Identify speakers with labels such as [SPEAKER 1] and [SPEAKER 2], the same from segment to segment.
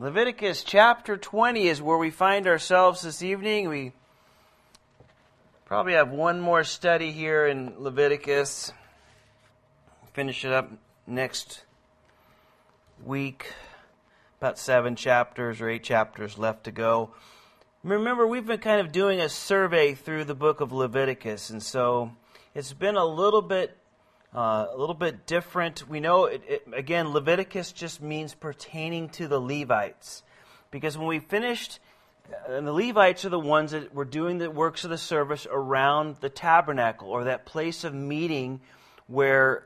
[SPEAKER 1] Leviticus chapter 20 is where we find ourselves this evening. We probably have one more study here in Leviticus. Finish it up next week. About seven chapters or eight chapters left to go. Remember, we've been kind of doing a survey through the book of Leviticus, and so it's been a little bit uh, a little bit different. We know, it, it, again, Leviticus just means pertaining to the Levites. Because when we finished, uh, and the Levites are the ones that were doing the works of the service around the tabernacle or that place of meeting where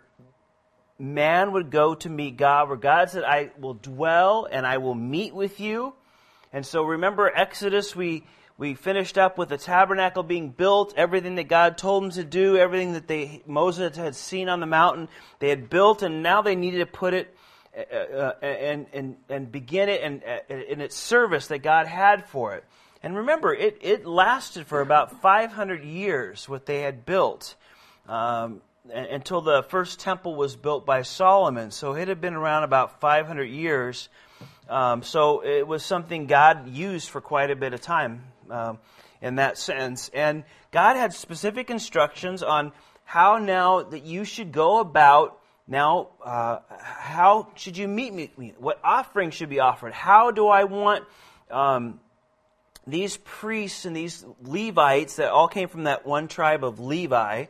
[SPEAKER 1] man would go to meet God, where God said, I will dwell and I will meet with you. And so remember Exodus, we we finished up with the tabernacle being built, everything that God told them to do, everything that they, Moses had seen on the mountain, they had built, and now they needed to put it uh, uh, and, and, and begin it in, uh, in its service that God had for it. And remember, it, it lasted for about 500 years, what they had built, um, until the first temple was built by Solomon. So it had been around about 500 years. Um, so it was something God used for quite a bit of time um, in that sense. And God had specific instructions on how now that you should go about now, uh, how should you meet me? What offering should be offered? How do I want um, these priests and these Levites that all came from that one tribe of Levi,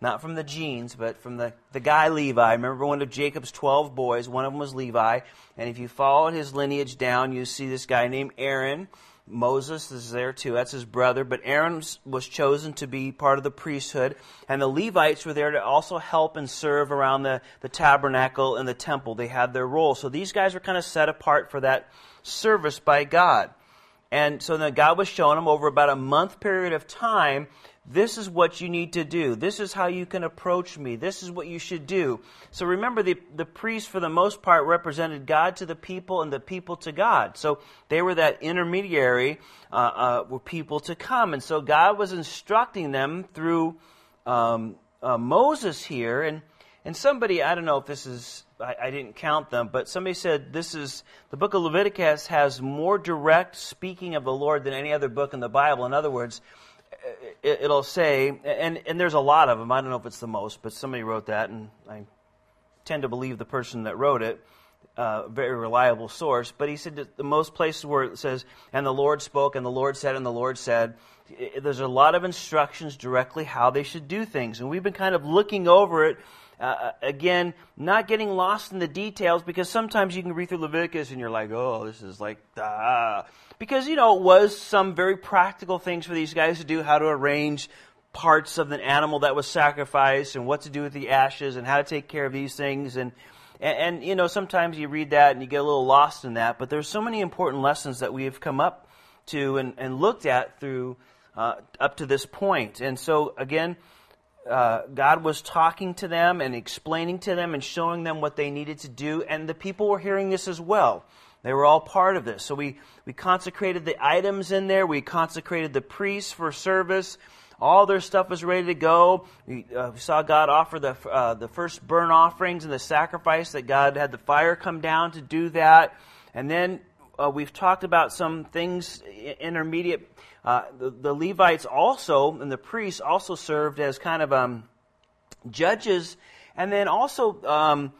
[SPEAKER 1] not from the genes, but from the, the guy Levi. Remember one of Jacob's 12 boys, one of them was Levi. And if you followed his lineage down, you see this guy named Aaron Moses is there too. That's his brother. But Aaron was chosen to be part of the priesthood. And the Levites were there to also help and serve around the, the tabernacle and the temple. They had their role. So these guys were kind of set apart for that service by God. And so then God was showing them over about a month period of time this is what you need to do. This is how you can approach me. This is what you should do. So remember, the, the priests, for the most part, represented God to the people and the people to God. So they were that intermediary uh, uh, were people to come. And so God was instructing them through um, uh, Moses here. And, and somebody, I don't know if this is, I, I didn't count them, but somebody said this is, the book of Leviticus has more direct speaking of the Lord than any other book in the Bible. In other words, it'll say, and, and there's a lot of them. I don't know if it's the most, but somebody wrote that, and I tend to believe the person that wrote it. Uh, very reliable source, but he said that the most places where it says, and the Lord spoke, and the Lord said, and the Lord said, there's a lot of instructions directly how they should do things. And we've been kind of looking over it uh, uh, again, not getting lost in the details because sometimes you can read through Leviticus and you're like, oh, this is like, ah. Because, you know, it was some very practical things for these guys to do, how to arrange parts of an animal that was sacrificed and what to do with the ashes and how to take care of these things. And, and, and you know, sometimes you read that and you get a little lost in that, but there's so many important lessons that we have come up to and, and looked at through uh, up to this point. And so, again, uh, God was talking to them and explaining to them and showing them what they needed to do, and the people were hearing this as well. They were all part of this. So we, we consecrated the items in there, we consecrated the priests for service. All their stuff was ready to go. We, uh, we saw God offer the, uh, the first burnt offerings and the sacrifice that God had the fire come down to do that. And then uh, we've talked about some things intermediate uh, the, the, Levites also, and the priests also served as kind of um, judges. And then also, um,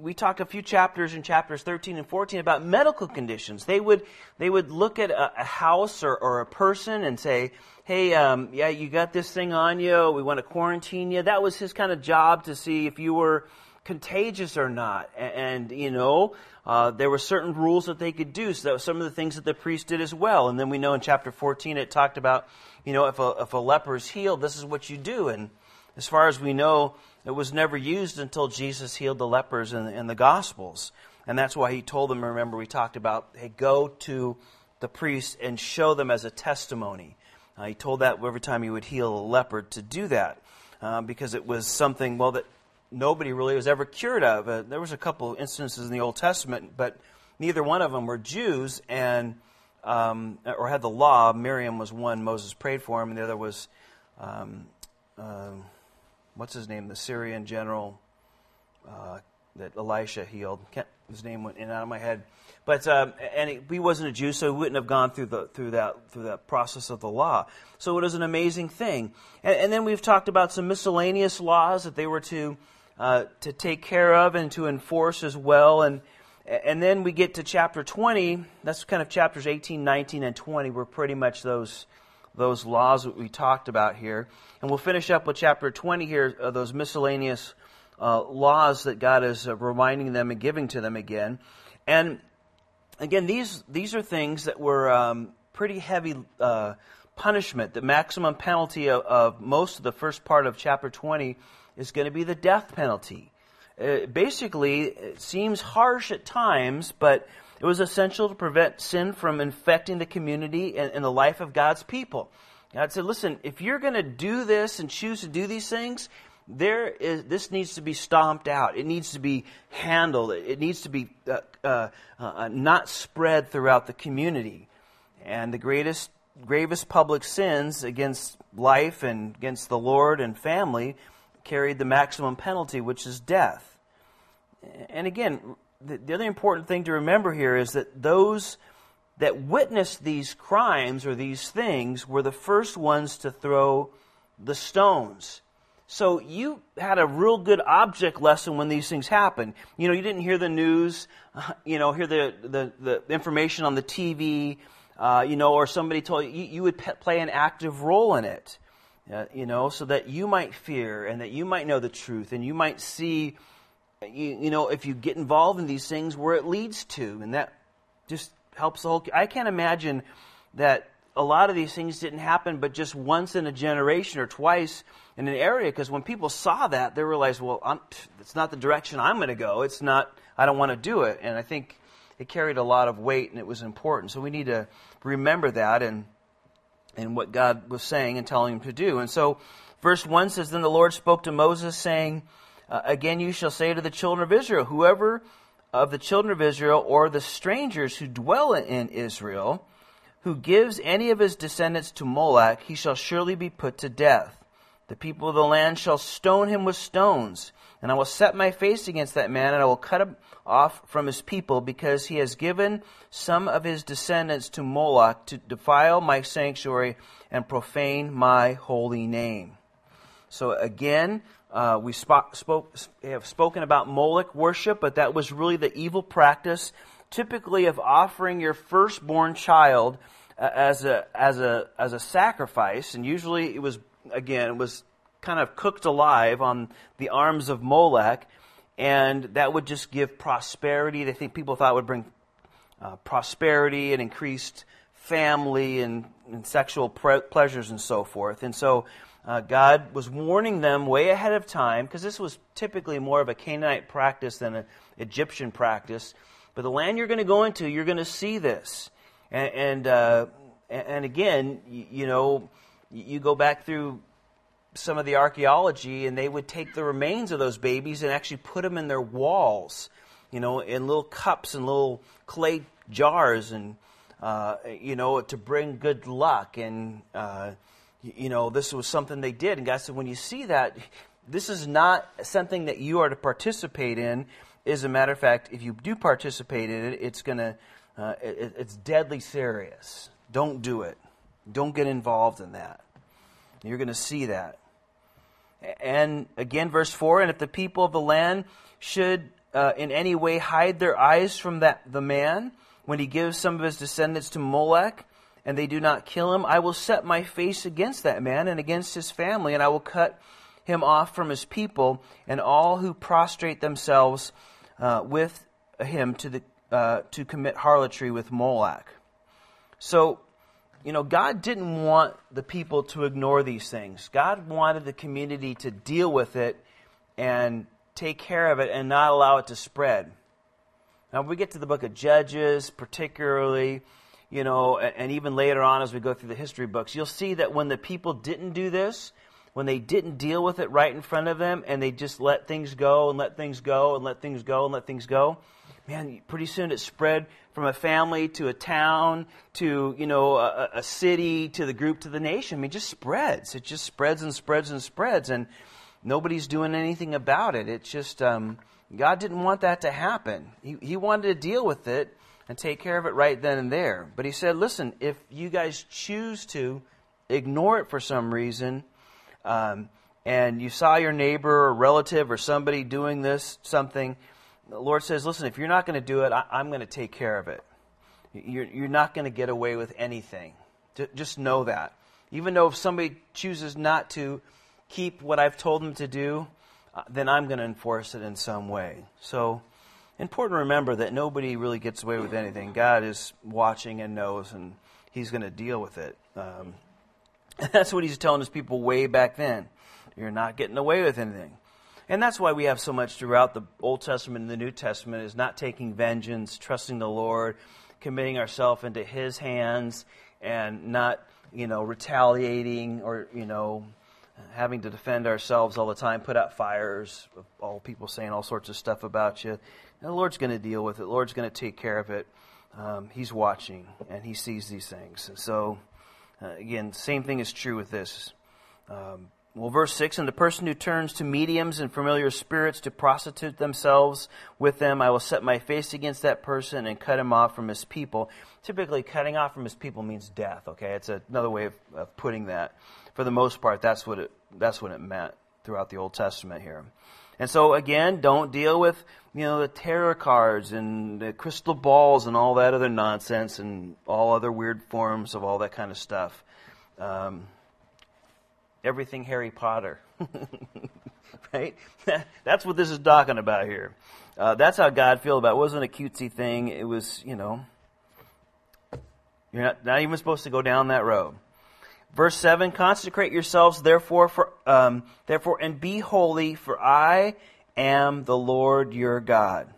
[SPEAKER 1] we talked a few chapters in chapters 13 and 14 about medical conditions. They would, they would look at a, a house or, or, a person and say, hey, um, yeah, you got this thing on you. We want to quarantine you. That was his kind of job to see if you were contagious or not. And, and you know, uh, there were certain rules that they could do. So that was some of the things that the priest did as well. And then we know in chapter 14 it talked about, you know, if a, if a leper is healed, this is what you do. And as far as we know, it was never used until Jesus healed the lepers in, in the Gospels. And that's why he told them, remember, we talked about, hey, go to the priest and show them as a testimony. Uh, he told that every time he would heal a leper to do that. Uh, because it was something, well, that nobody really was ever cured of. Uh, there was a couple instances in the Old Testament, but neither one of them were Jews and um, or had the law. Miriam was one Moses prayed for him, and the other was um, uh, what's his name, the Syrian general. Uh, that Elisha healed. Can't, his name went in and out of my head. But um, and he, he wasn't a Jew, so he wouldn't have gone through the through that through that process of the law. So it was an amazing thing. And, and then we've talked about some miscellaneous laws that they were to uh, to take care of and to enforce as well. And and then we get to chapter 20. That's kind of chapters 18, 19, and 20 were pretty much those those laws that we talked about here. And we'll finish up with chapter 20 here, uh, those miscellaneous uh, laws that God is uh, reminding them and giving to them again. And again, these these are things that were um, pretty heavy uh, punishment. The maximum penalty of, of, most of the first part of chapter 20 is going to be the death penalty. Uh, basically, it seems harsh at times, but it was essential to prevent sin from infecting the community and, and the life of God's people. God said, listen, if you're going to do this and choose to do these things, there is this needs to be stomped out. It needs to be handled. It needs to be uh, uh, uh, not spread throughout the community. And the greatest, gravest public sins against life and against the Lord and family carried the maximum penalty, which is death. And again, the, the other important thing to remember here is that those that witnessed these crimes or these things were the first ones to throw the stones. So you had a real good object lesson when these things happened. You know, you didn't hear the news, you know, hear the, the, the information on the TV, uh, you know, or somebody told you, you, you would pe- play an active role in it, uh, you know, so that you might fear and that you might know the truth and you might see, you, you know, if you get involved in these things where it leads to. And that just helps the whole. I can't imagine that a lot of these things didn't happen, but just once in a generation or twice in an area. Because when people saw that, they realized, well, I'm, it's not the direction I'm going to go. It's not. I don't want to do it. And I think it carried a lot of weight and it was important. So we need to remember that and and what God was saying and telling him to do. And so, verse one says, "Then the Lord spoke to Moses, saying, uh, Again, you shall say to the children of Israel, whoever of the children of Israel or the strangers who dwell in Israel." who gives any of his descendants to Moloch, he shall surely be put to death. The people of the land shall stone him with stones, and I will set my face against that man, and I will cut him off from his people, because he has given some of his descendants to Moloch to defile my sanctuary and profane my holy name. So again, uh, we spoke, have spoken about Moloch worship, but that was really the evil practice typically of offering your firstborn child uh, as a as a as a sacrifice, and usually it was again it was kind of cooked alive on the arms of Molech, and that would just give prosperity. They think people thought would bring uh, prosperity and increased family and, and sexual pre- pleasures and so forth. And so uh, God was warning them way ahead of time because this was typically more of a Canaanite practice than an Egyptian practice. But the land you're going to go into, you're going to see this. And, and, uh, and again, you, you know, you go back through some of the archaeology, and they would take the remains of those babies and actually put them in their walls, you know, in little cups and little clay jars, and uh, you know, to bring good luck. And uh, you know, this was something they did. And God said, when you see that, this is not something that you are to participate in. As a matter of fact, if you do participate in it, it's going to, uh, it, it's deadly serious. Don't do it. Don't get involved in that. You're going to see that. And again, verse 4 And if the people of the land should uh, in any way hide their eyes from that, the man, when he gives some of his descendants to Molech, and they do not kill him, I will set my face against that man and against his family, and I will cut him off from his people, and all who prostrate themselves uh, with him to, the, uh, to commit harlotry with Moloch. So, you know, God didn't want the people to ignore these things. God wanted the community to deal with it and take care of it and not allow it to spread. Now, we get to the book of Judges, particularly, you know, and even later on as we go through the history books, you'll see that when the people didn't do this, when they didn't deal with it right in front of them and they just let things go and let things go and let things go and let things go, man, pretty soon it spread from a family to a town to, you know, a, a city to the group to the nation. I mean, it just spreads. It just spreads and spreads and spreads and nobody's doing anything about it. It's just, um, God didn't want that to happen. He, he wanted to deal with it and take care of it right then and there. But he said, listen, if you guys choose to ignore it for some reason, um, and you saw your neighbor or relative or somebody doing this, something, the Lord says, listen, if you're not going to do it, I, am going to take care of it. You're, you're not going to get away with anything. Just know that. Even though if somebody chooses not to keep what I've told them to do, uh, then I'm going to enforce it in some way. So, important to remember that nobody really gets away with anything. God is watching and knows, and He's going to deal with it. Um, that's what He's telling His people way back then. You're not getting away with anything. And that's why we have so much throughout the Old Testament and the New Testament is not taking vengeance, trusting the Lord, committing ourselves into His hands, and not, you know, retaliating or, you know, having to defend ourselves all the time, put out fires, all people saying all sorts of stuff about you. And the Lord's going to deal with it. The Lord's going to take care of it. Um, he's watching and He sees these things. And so, uh, again, same thing is true with this. Um, well, verse 6 And the person who turns to mediums and familiar spirits to prostitute themselves with them, I will set my face against that person and cut him off from his people. Typically, cutting off from his people means death, okay? It's another way of, of putting that. For the most part, that's what, it, that's what it meant throughout the Old Testament here. And so, again, don't deal with, you know, the tarot cards and the crystal balls and all that other nonsense and all other weird forms of all that kind of stuff. Um, everything Harry Potter. right? that's what this is talking about here. Uh, that's how God feels about it. It wasn't a cutesy thing. It was, you know, you're not, not even supposed to go down that road. Verse 7 Consecrate yourselves, therefore, for, um, therefore, and be holy, for I am the Lord your God.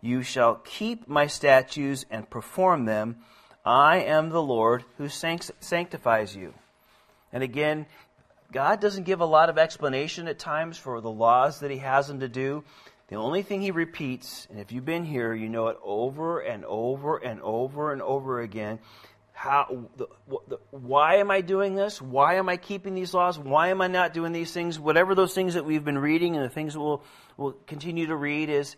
[SPEAKER 1] You shall keep my statutes and perform them. I am the Lord who sanctifies you. And again, God doesn't give a lot of explanation at times for the laws that He has them to do. The only thing He repeats, and if you've been here, you know it over and over and over and over again. How, the, the, why am I doing this? Why am I keeping these laws? Why am I not doing these things? Whatever those things that we've been reading and the things that we'll, we'll continue to read is,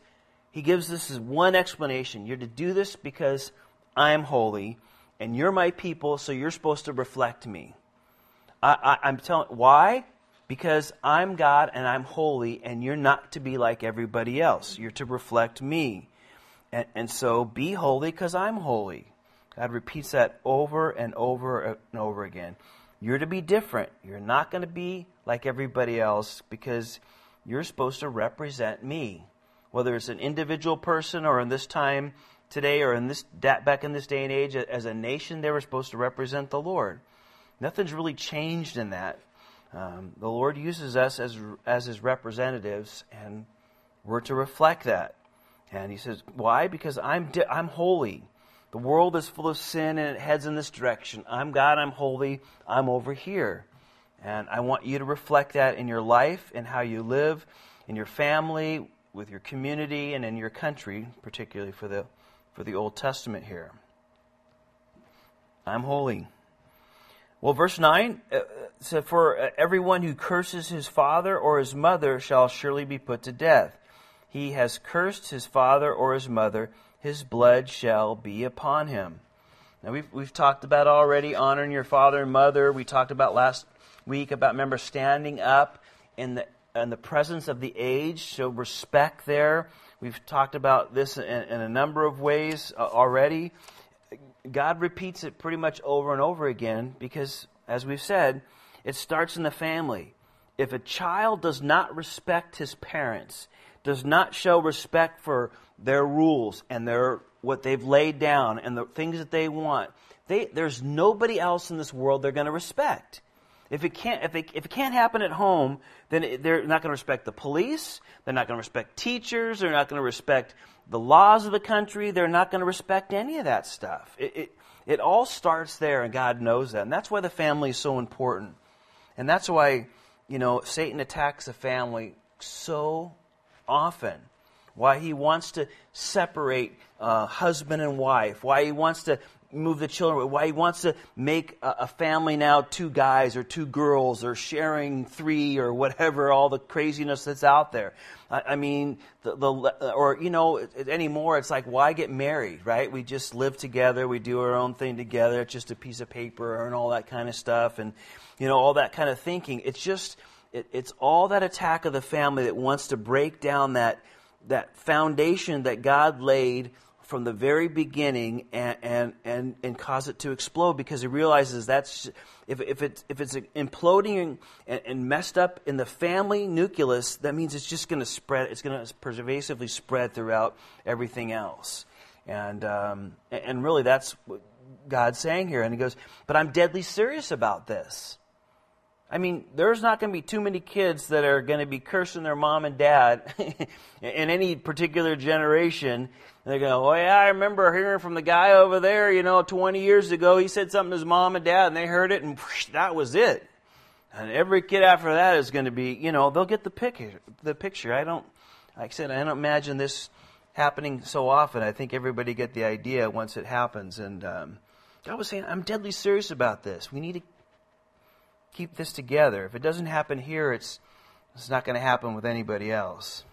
[SPEAKER 1] He gives this as one explanation. You're to do this because I am holy, and you're my people, so you're supposed to reflect me. I, am telling why? Because I'm God and I'm holy, and you're not to be like everybody else. You're to reflect me. And, and so be holy because I'm holy. God repeats that over and over and over again. You're to be different. You're not going to be like everybody else because you're supposed to represent me. Whether it's an individual person or in this time today or in this back in this day and age as a nation, they were supposed to represent the Lord. Nothing's really changed in that. Um, the Lord uses us as, as His representatives, and we're to reflect that. And He says, Why? Because I'm, di- I'm holy. The world is full of sin and it heads in this direction. I'm God, I'm holy, I'm over here. And I want you to reflect that in your life, in how you live, in your family, with your community, and in your country, particularly for the, for the Old Testament here. I'm holy. Well, verse 9 uh, said, For uh, everyone who curses his father or his mother shall surely be put to death. He has cursed his father or his mother, his blood shall be upon him. Now, we've, we've talked about already honoring your father and mother. We talked about last week about, remember, standing up in the, in the presence of the age, so respect there. We've talked about this in, in a number of ways uh, already. God repeats it pretty much over and over again because, as we've said, it starts in the family. If a child does not respect his parents, does not show respect for their rules and their what they've laid down and the things that they want, they, there's nobody else in this world they're going to respect. If it can't, if it, if it can't happen at home, then it, they're not going to respect the police. They're not going to respect teachers. They're not going to respect the laws of the country. They're not going to respect any of that stuff. It, it, it all starts there, and God knows that. And that's why the family is so important. And that's why, you know, Satan attacks the family so often. why he wants to separate uh, husband and wife, why he wants to move the children, why he wants to make a, a, family now two guys or two girls or sharing three or whatever, all the craziness that's out there. I, I mean, the, the, or, you know, anymore, it's like, why get married, right? We just live together, we do our own thing together, it's just a piece of paper and all that kind of stuff, and, you know, all that kind of thinking. It's just, it, it's all that attack of the family that wants to break down that, that foundation that God laid from the very beginning and, and, and, and cause it to explode because he realizes that's if, if, it's, if it's imploding and, and messed up in the family nucleus, that means it's just going to spread, it's going to pervasively spread throughout everything else. And, um, and really, that's what God's saying here. And he goes, But I'm deadly serious about this. I mean, there's not going to be too many kids that are going to be cursing their mom and dad in any particular generation. And they go, oh yeah, I remember hearing from the guy over there, you know, 20 years ago. He said something to his mom and dad, and they heard it, and whoosh, that was it. And every kid after that is going to be, you know, they'll get the picture. The picture. I don't, like I said, I don't imagine this happening so often. I think everybody get the idea once it happens. And um, God was saying, I'm deadly serious about this. We need to keep this together. If it doesn't happen here, it's, it's not going to happen with anybody else.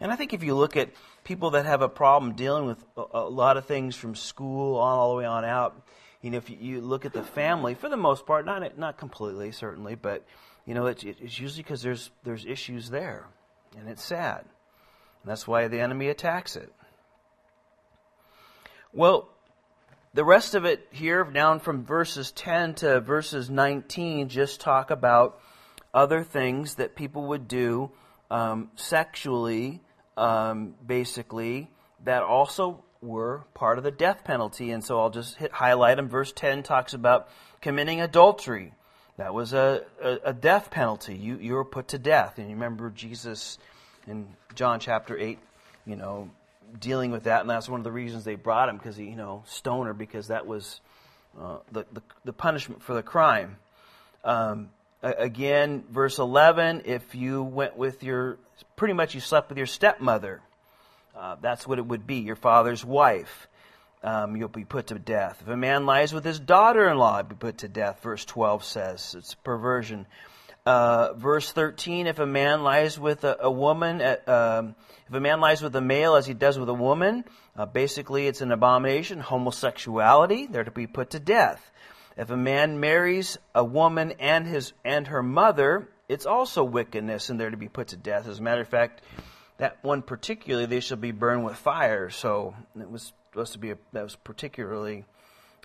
[SPEAKER 1] And I think if you look at people that have a problem dealing with a, a lot of things from school on all the way on out, you know, if you, look at the family, for the most part, not not completely, certainly, but you know, it's, it's usually because there's there's issues there, and it's sad, and that's why the enemy attacks it. Well, the rest of it here, down from verses 10 to verses 19, just talk about other things that people would do um, sexually, um, basically, that also were part of the death penalty. And so I'll just hit, highlight them. Verse 10 talks about committing adultery. That was a, a, a death penalty. You, you were put to death. And you remember Jesus in John chapter 8, you know, dealing with that, and that's one of the reasons they brought him because he, you know, stoner because that was uh, the, the, the punishment for the crime. Um, again, verse eleven: if you went with your, pretty much you slept with your stepmother, uh, that's what it would be, your father's wife. Um, you'll be put to death. If a man lies with his daughter-in-law, he'll be put to death. Verse twelve says it's perversion. Uh, verse 13, if a man lies with a, a woman, at, um, if a man lies with a male as he does with a woman, uh, basically it's an abomination, homosexuality, they're to be put to death. If a man marries a woman and his and her mother, it's also wickedness, and they're to be put to death. As a matter of fact, that one particularly, they shall be burned with fire. So it was supposed to be a, that was particularly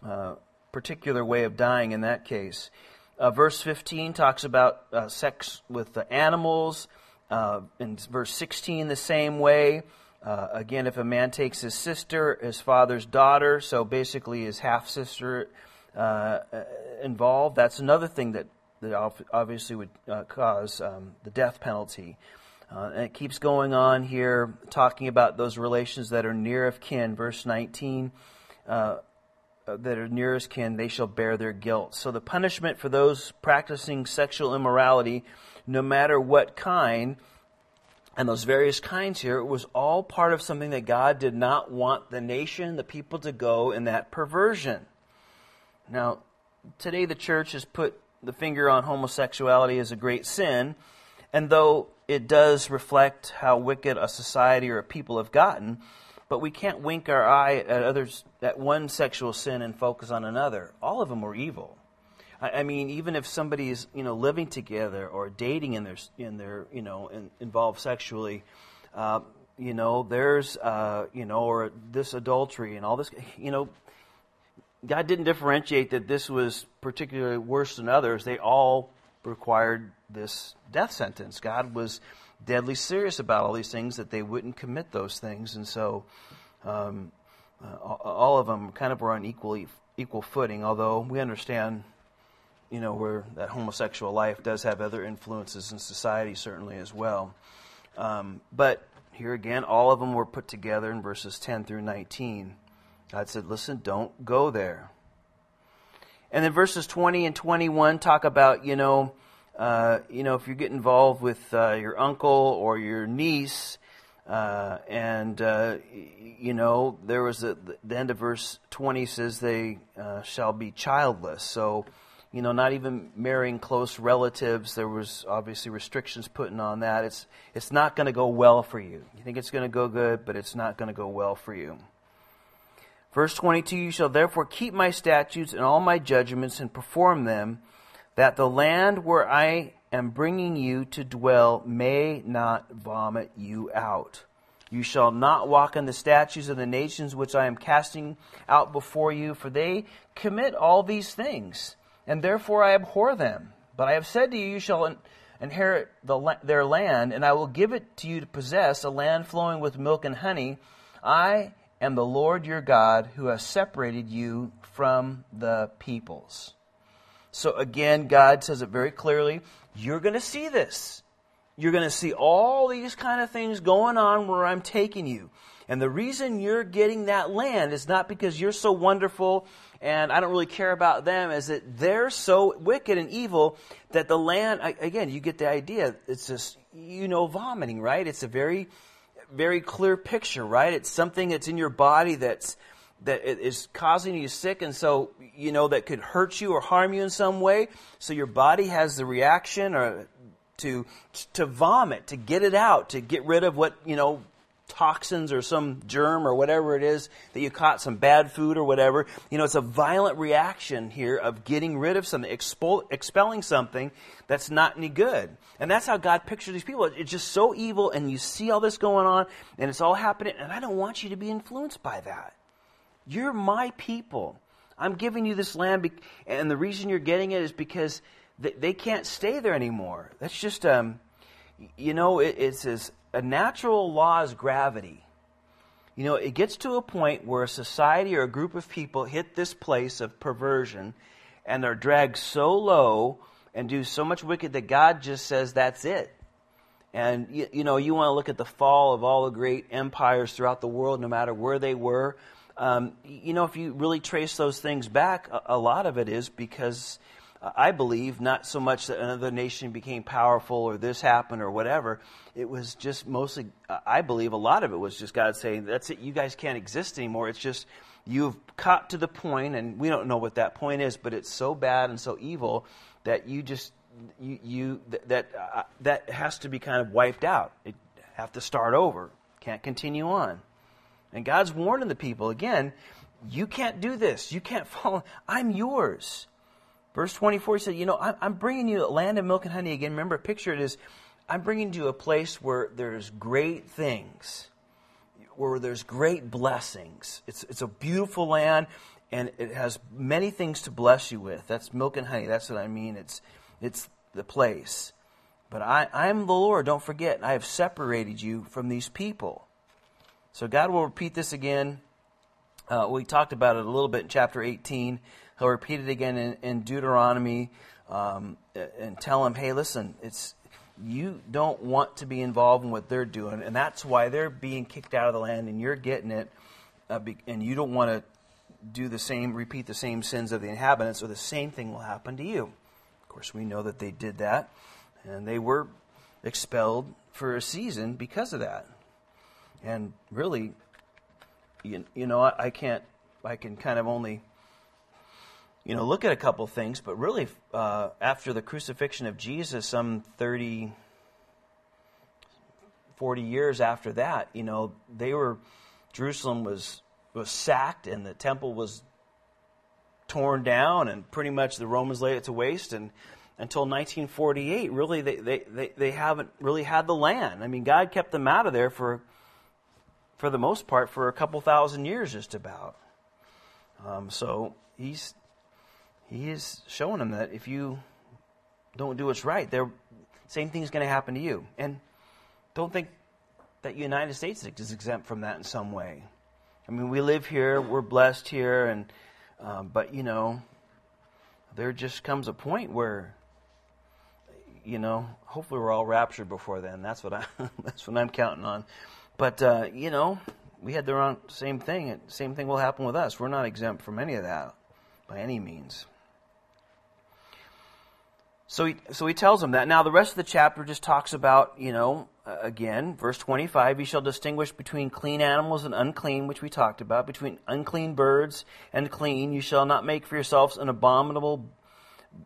[SPEAKER 1] uh, particular way of dying in that case. Uh, verse 15 talks about uh, sex with the animals. Uh, in verse 16, the same way. Uh, again, if a man takes his sister, his father's daughter, so basically his half sister uh, uh, involved, that's another thing that, that obviously would cause um, the death penalty. and it keeps going on here, talking about those relations that are near of kin. Verse 19 uh, that are nearest kin, they shall bear their guilt. So the punishment for those practicing sexual immorality, no matter what kind, and those various kinds here, was all part of something that God did not want the nation, the people to go in that perversion. Now, today the church has put the finger on homosexuality as a great sin, and though it does reflect how wicked a society or a people have gotten, but we can't wink our eye at others at one sexual sin and focus on another. All of them were evil. I, I mean, even if somebody is you know living together or dating in their in their you know in, involved sexually, uh, you know there's uh, you know or this adultery and all this you know. God didn't differentiate that this was particularly worse than others. They all required this death sentence. God was deadly serious about all these things that they wouldn't commit those things. And so um, uh, all of them kind of were on equally, equal footing, although we understand, you know, where that homosexual life does have other influences in society, certainly as well. Um, but here again, all of them were put together in verses 10 through 19. God said, listen, don't go there. And then verses 20 and 21 talk about, you know, uh, you know, if you get involved with uh, your uncle or your niece, Uh, and, uh, you know, there was a, the end of verse 20 says they uh, shall be childless. So, you know, not even marrying close relatives. There was obviously restrictions putting on that. It's, it's not going to go well for you. You think it's going to go good, but it's not going to go well for you. Verse 22 You shall therefore keep my statutes and all my judgments and perform them, that the land where I am bringing you to dwell may not vomit you out. You shall not walk in the statutes of the nations which I am casting out before you, for they commit all these things, and therefore I abhor them. But I have said to you, you shall inherit the, their land, and I will give it to you to possess, a land flowing with milk and honey. I am the Lord your God, who has separated you from the peoples. So again, God says it very clearly you're going to see this. You're going to see all these kind of things going on where I'm taking you. And the reason you're getting that land is not because you're so wonderful and I don't really care about them, is that they're so wicked and evil that the land, again, you get the idea. It's just, you know, vomiting, right? It's a very, very clear picture, right? It's something that's in your body that's, that is causing you sick and so you know that could hurt you or harm you in some way. So your body has the reaction or to to vomit to get it out to get rid of what you know toxins or some germ or whatever it is that you caught some bad food or whatever. You know it's a violent reaction here of getting rid of something expel, expelling something that's not any good. And that's how god pictures these people. It's just so evil and you see all this going on and it's all happening and i don't want you to be influenced by that you're my people. I'm giving you this land, and the reason you're getting it is because they can't stay there anymore. That's just, um, you know, it, it's as a natural law is gravity. You know, it gets to a point where a society or a group of people hit this place of perversion, and they're dragged so low and do so much wicked that God just says that's it. And you, you know, you want to look at the fall of all the great empires throughout the world, no matter where they were um, you know, if you really trace those things back, a, a lot of it is because uh, I believe not so much that another nation became powerful or this happened or whatever. It was just mostly, uh, I believe a lot of it was just God saying, that's it, you guys can't exist anymore. It's just, you've caught to the point, and we don't know what that point is, but it's so bad and so evil that you just, you, you that, uh, that has to be kind of wiped out. It have to start over. Can't continue on. And God's warning the people again, you can't do this. You can't follow. I'm yours. Verse 24 he said, You know, I'm bringing you land of milk and honey again. Remember, picture it is I'm bringing you a place where there's great things, where there's great blessings. It's, it's a beautiful land, and it has many things to bless you with. That's milk and honey. That's what I mean. It's, it's the place. But I, I'm the Lord. Don't forget, I have separated you from these people. So God will repeat this again. Uh, we talked about it a little bit in chapter 18. He'll repeat it again in, in Deuteronomy um, and tell them, hey, listen, it's you don't want to be involved in what they're doing, and that's why they're being kicked out of the land, and you're getting it, uh, and you don't want to do the same, repeat the same sins of the inhabitants, or the same thing will happen to you. Of course, we know that they did that, and they were expelled for a season because of that. And really, you, you know, I, I can't, I can kind of only, you know, look at a couple things, but really, uh, after the crucifixion of Jesus, some 30, 40 years after that, you know, they were, Jerusalem was, was sacked and the temple was torn down and pretty much the Romans laid it to waste and until 1948 really they, they, they, they haven't really had the land. I mean God kept them out of there for for the most part, for a couple thousand years, just about. Um, so he's he is showing them that if you don't do what's right, the same thing is going to happen to you. And don't think that the United States is exempt from that in some way. I mean, we live here, we're blessed here, and um, but you know, there just comes a point where you know, hopefully we're all raptured before then. That's what I that's what I'm counting on. But, uh, you know, we had the wrong, same thing. Same thing will happen with us. We're not exempt from any of that by any means. So he, so he tells them that. Now, the rest of the chapter just talks about, you know, again, verse 25, you shall distinguish between clean animals and unclean, which we talked about, between unclean birds and clean. You shall not make for yourselves an abominable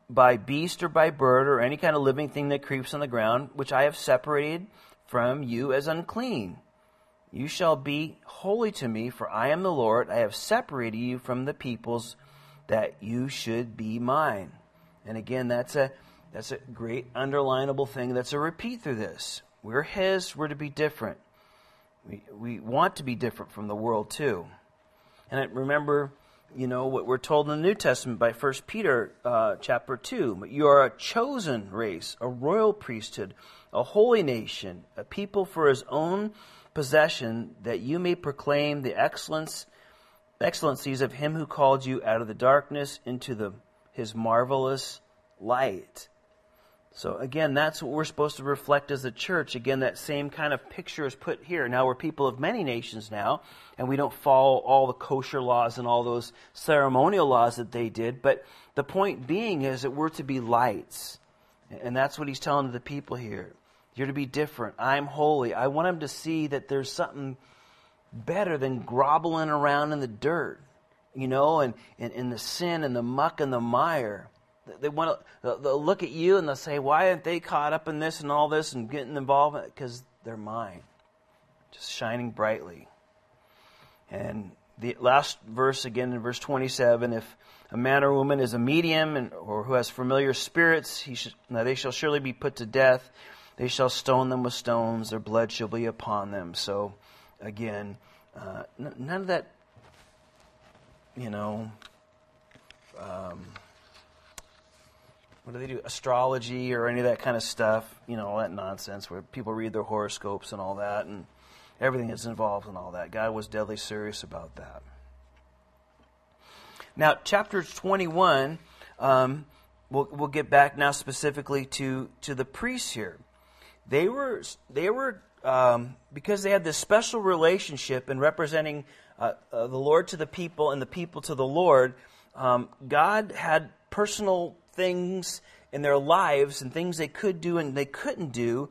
[SPEAKER 1] by beast or by bird or any kind of living thing that creeps on the ground, which I have separated from you as unclean. You shall be holy to me, for I am the Lord. I have separated you from the peoples that you should be mine. And again, that's a that's a great underlinable thing. That's a repeat through this. We're His. We're to be different. We we want to be different from the world too. And I remember, you know, what we're told in the New Testament by First Peter uh, chapter two. But you are a chosen race, a royal priesthood, a holy nation, a people for His own possession, that you may proclaim the excellence excellencies of Him who called you out of the darkness into the His marvelous light. So again, that's what we're supposed to reflect as a church. Again, that same kind of picture is put here. Now we're people of many nations now, and we don't follow all the kosher laws and all those ceremonial laws that they did. But the point being is that we're to be lights. And that's what he's telling the people here. You're to be different. I'm holy. I want them to see that there's something better than groveling around in the dirt, you know, and in the sin and the muck and the mire. They want to they'll look at you and they'll say, "Why aren't they caught up in this and all this and getting involved?" Because they're mine, just shining brightly. And the last verse again in verse 27: If a man or woman is a medium and, or who has familiar spirits, he should, now they shall surely be put to death. They shall stone them with stones. Their blood shall be upon them. So, again, uh, n- none of that, you know. Um, what do they do? Astrology or any of that kind of stuff, you know, all that nonsense where people read their horoscopes and all that and everything that's involved in all that. God was deadly serious about that. Now, chapter 21, um, we'll, we'll get back now specifically to, to the priests here. They were, they were um, because they had this special relationship in representing uh, uh, the Lord to the people and the people to the Lord, um, God had personal things in their lives and things they could do and they couldn't do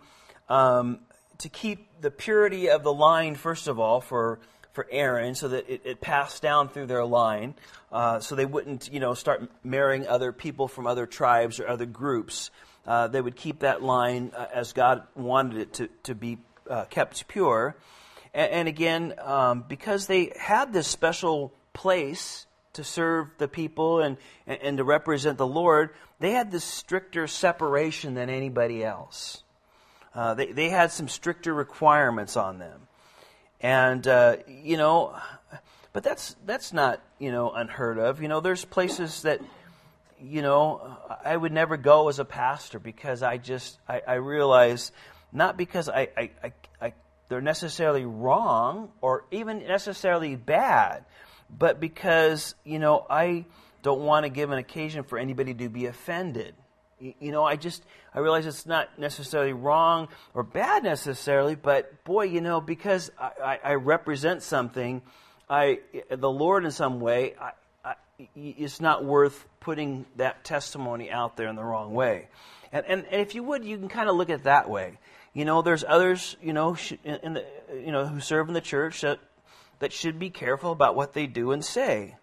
[SPEAKER 1] um, to keep the purity of the line, first of all, for for Aaron, so that it, it passed down through their line, uh, so they wouldn't, you know, start marrying other people from other tribes or other groups. Uh, they would keep that line uh, as God wanted it to to be uh, kept pure. And, and again, um, because they had this special place to serve the people and, and, and, to represent the Lord, they had this stricter separation than anybody else. Uh, they, they had some stricter requirements on them. And, uh, you know, but that's, that's not, you know, unheard of. You know, there's places that, you know, I would never go as a pastor because I just, I, I realize, not because I, I, I, I they're necessarily wrong or even necessarily bad, but because, you know, I don't want to give an occasion for anybody to be offended. You know, I just, I realize it's not necessarily wrong or bad necessarily, but boy, you know, because I, I, I represent something, I, the Lord in some way, I, it's not worth putting that testimony out there in the wrong way. And, and, and if you would, you can kind of look at it that way. You know, there's others, you know, in the, you know, who serve in the church that that should be careful about what they do and say.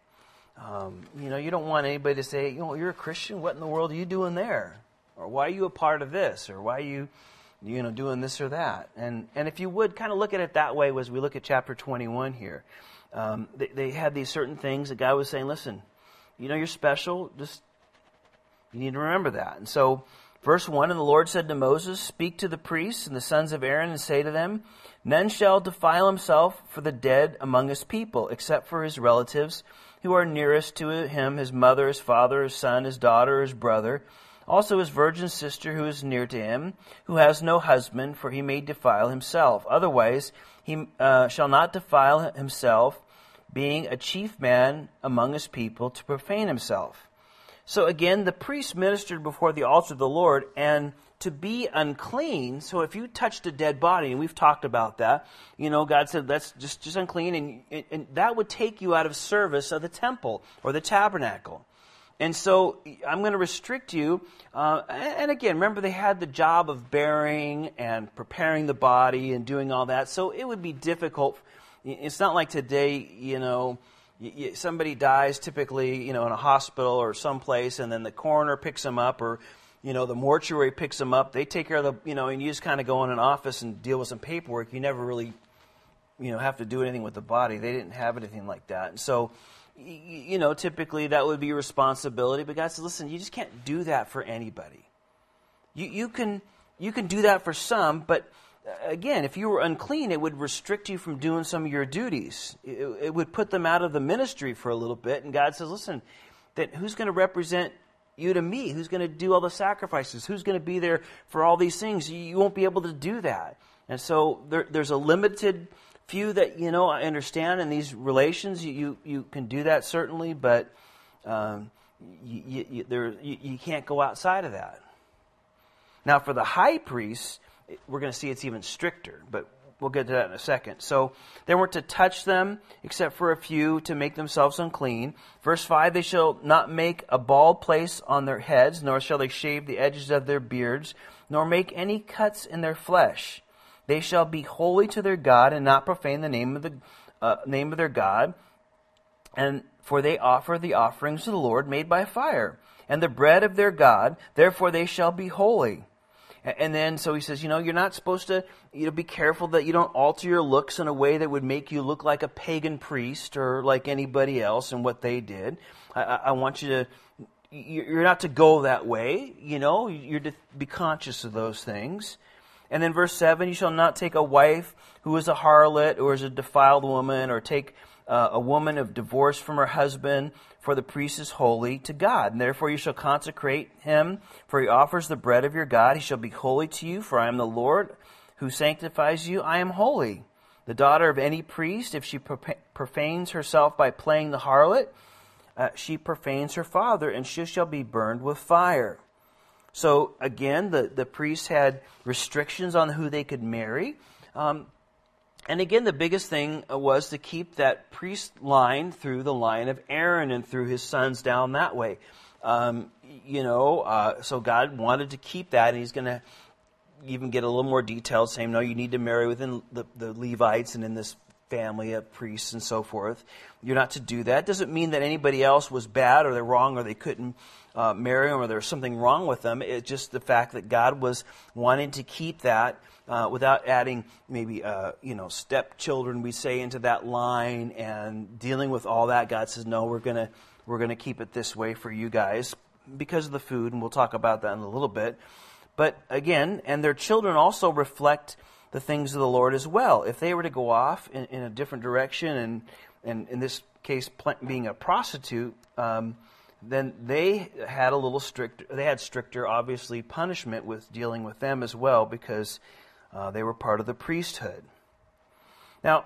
[SPEAKER 1] Um, you know, you don't want anybody to say, you know, you're a Christian. What in the world are you doing there? Or why are you a part of this? Or why are you, you know, doing this or that? And and if you would kind of look at it that way, as we look at chapter 21 here, um, they, they had these certain things. The guy was saying, listen, you know, you're special. Just you need to remember that. And so, verse one, and the Lord said to Moses, Speak to the priests and the sons of Aaron, and say to them. None shall defile himself for the dead among his people, except for his relatives who are nearest to him, his mother, his father, his son, his daughter, his brother, also his virgin sister who is near to him, who has no husband, for he may defile himself. Otherwise, he uh, shall not defile himself, being a chief man among his people, to profane himself. So again, the priest ministered before the altar of the Lord, and to be unclean. So if you touched a dead body, and we've talked about that, you know, God said that's just, just unclean, and, and that would take you out of service of the temple or the tabernacle. And so I'm going to restrict you. Uh, and again, remember they had the job of burying and preparing the body and doing all that. So it would be difficult. It's not like today, you know, somebody dies typically, you know, in a hospital or someplace, and then the coroner picks them up, or you know, the mortuary picks them up. They take care of the, you know, and you just kind of go in an office and deal with some paperwork. You never really, you know, have to do anything with the body. They didn't have anything like that, and so you know, typically that would be responsibility. But God says, listen, you just can't do that for anybody. You, you, can, you can do that for some, but uh, again, if you were unclean, it would restrict you from doing some of your duties. It, it would put them out of the ministry for a little bit. And God says, listen, that who's going to represent you to me? Who's going to do all the sacrifices? Who's going to be there for all these things? You, won't be able to do that. And so there, there's a limited few that you know I understand in these relations. You you, you can do that certainly, but um, you, you, there, you can't go outside of that. Now, for the high priest, we're going to see it's even stricter, but we'll get to that in a second. So they weren't to touch them except for a few to make themselves unclean. Verse 5 They shall not make a bald place on their heads, nor shall they shave the edges of their beards, nor make any cuts in their flesh. They shall be holy to their God and not profane the name of the uh, name of their God. And for they offer the offerings to the Lord made by fire, and the bread of their God. Therefore they shall be holy. And then, so he says, you know, you're not supposed to, you know, be careful that you don't alter your looks in a way that would make you look like a pagan priest or like anybody else and what they did. I, I want you to, you're not to go that way, you know, you're to be conscious of those things. And then verse 7 You shall not take a wife who is a harlot or is a defiled woman, or take uh, a woman of divorce from her husband, for the priest is holy to God. And therefore you shall consecrate him, for he offers the bread of your God. He shall be holy to you, for I am the Lord who sanctifies you. I am holy. The daughter of any priest, if she profanes herself by playing the harlot, uh, she profanes her father, and she shall be burned with fire. So again, the, the priests had restrictions on who they could marry. Um, and again, the biggest thing was to keep that priest line through the line of Aaron and through his sons down that way. Um, you know, uh, so God wanted to keep that, and He's going to even get a little more detailed, saying, no, you need to marry within the, the Levites and in this family of priests and so forth. You're not to do that. Doesn't mean that anybody else was bad or they're wrong or they couldn't uh, marry them or there was something wrong with them. It's just the fact that God was wanting to keep that uh, without adding maybe uh, you know stepchildren we say into that line and dealing with all that. God says no, we're gonna we're gonna keep it this way for you guys because of the food, and we'll talk about that in a little bit. But again, and their children also reflect the things of the Lord as well. If they were to go off in, in a different direction, and, and in this case, being a prostitute, um, then they had a little strict. They had stricter, obviously, punishment with dealing with them as well because uh, they were part of the priesthood. Now,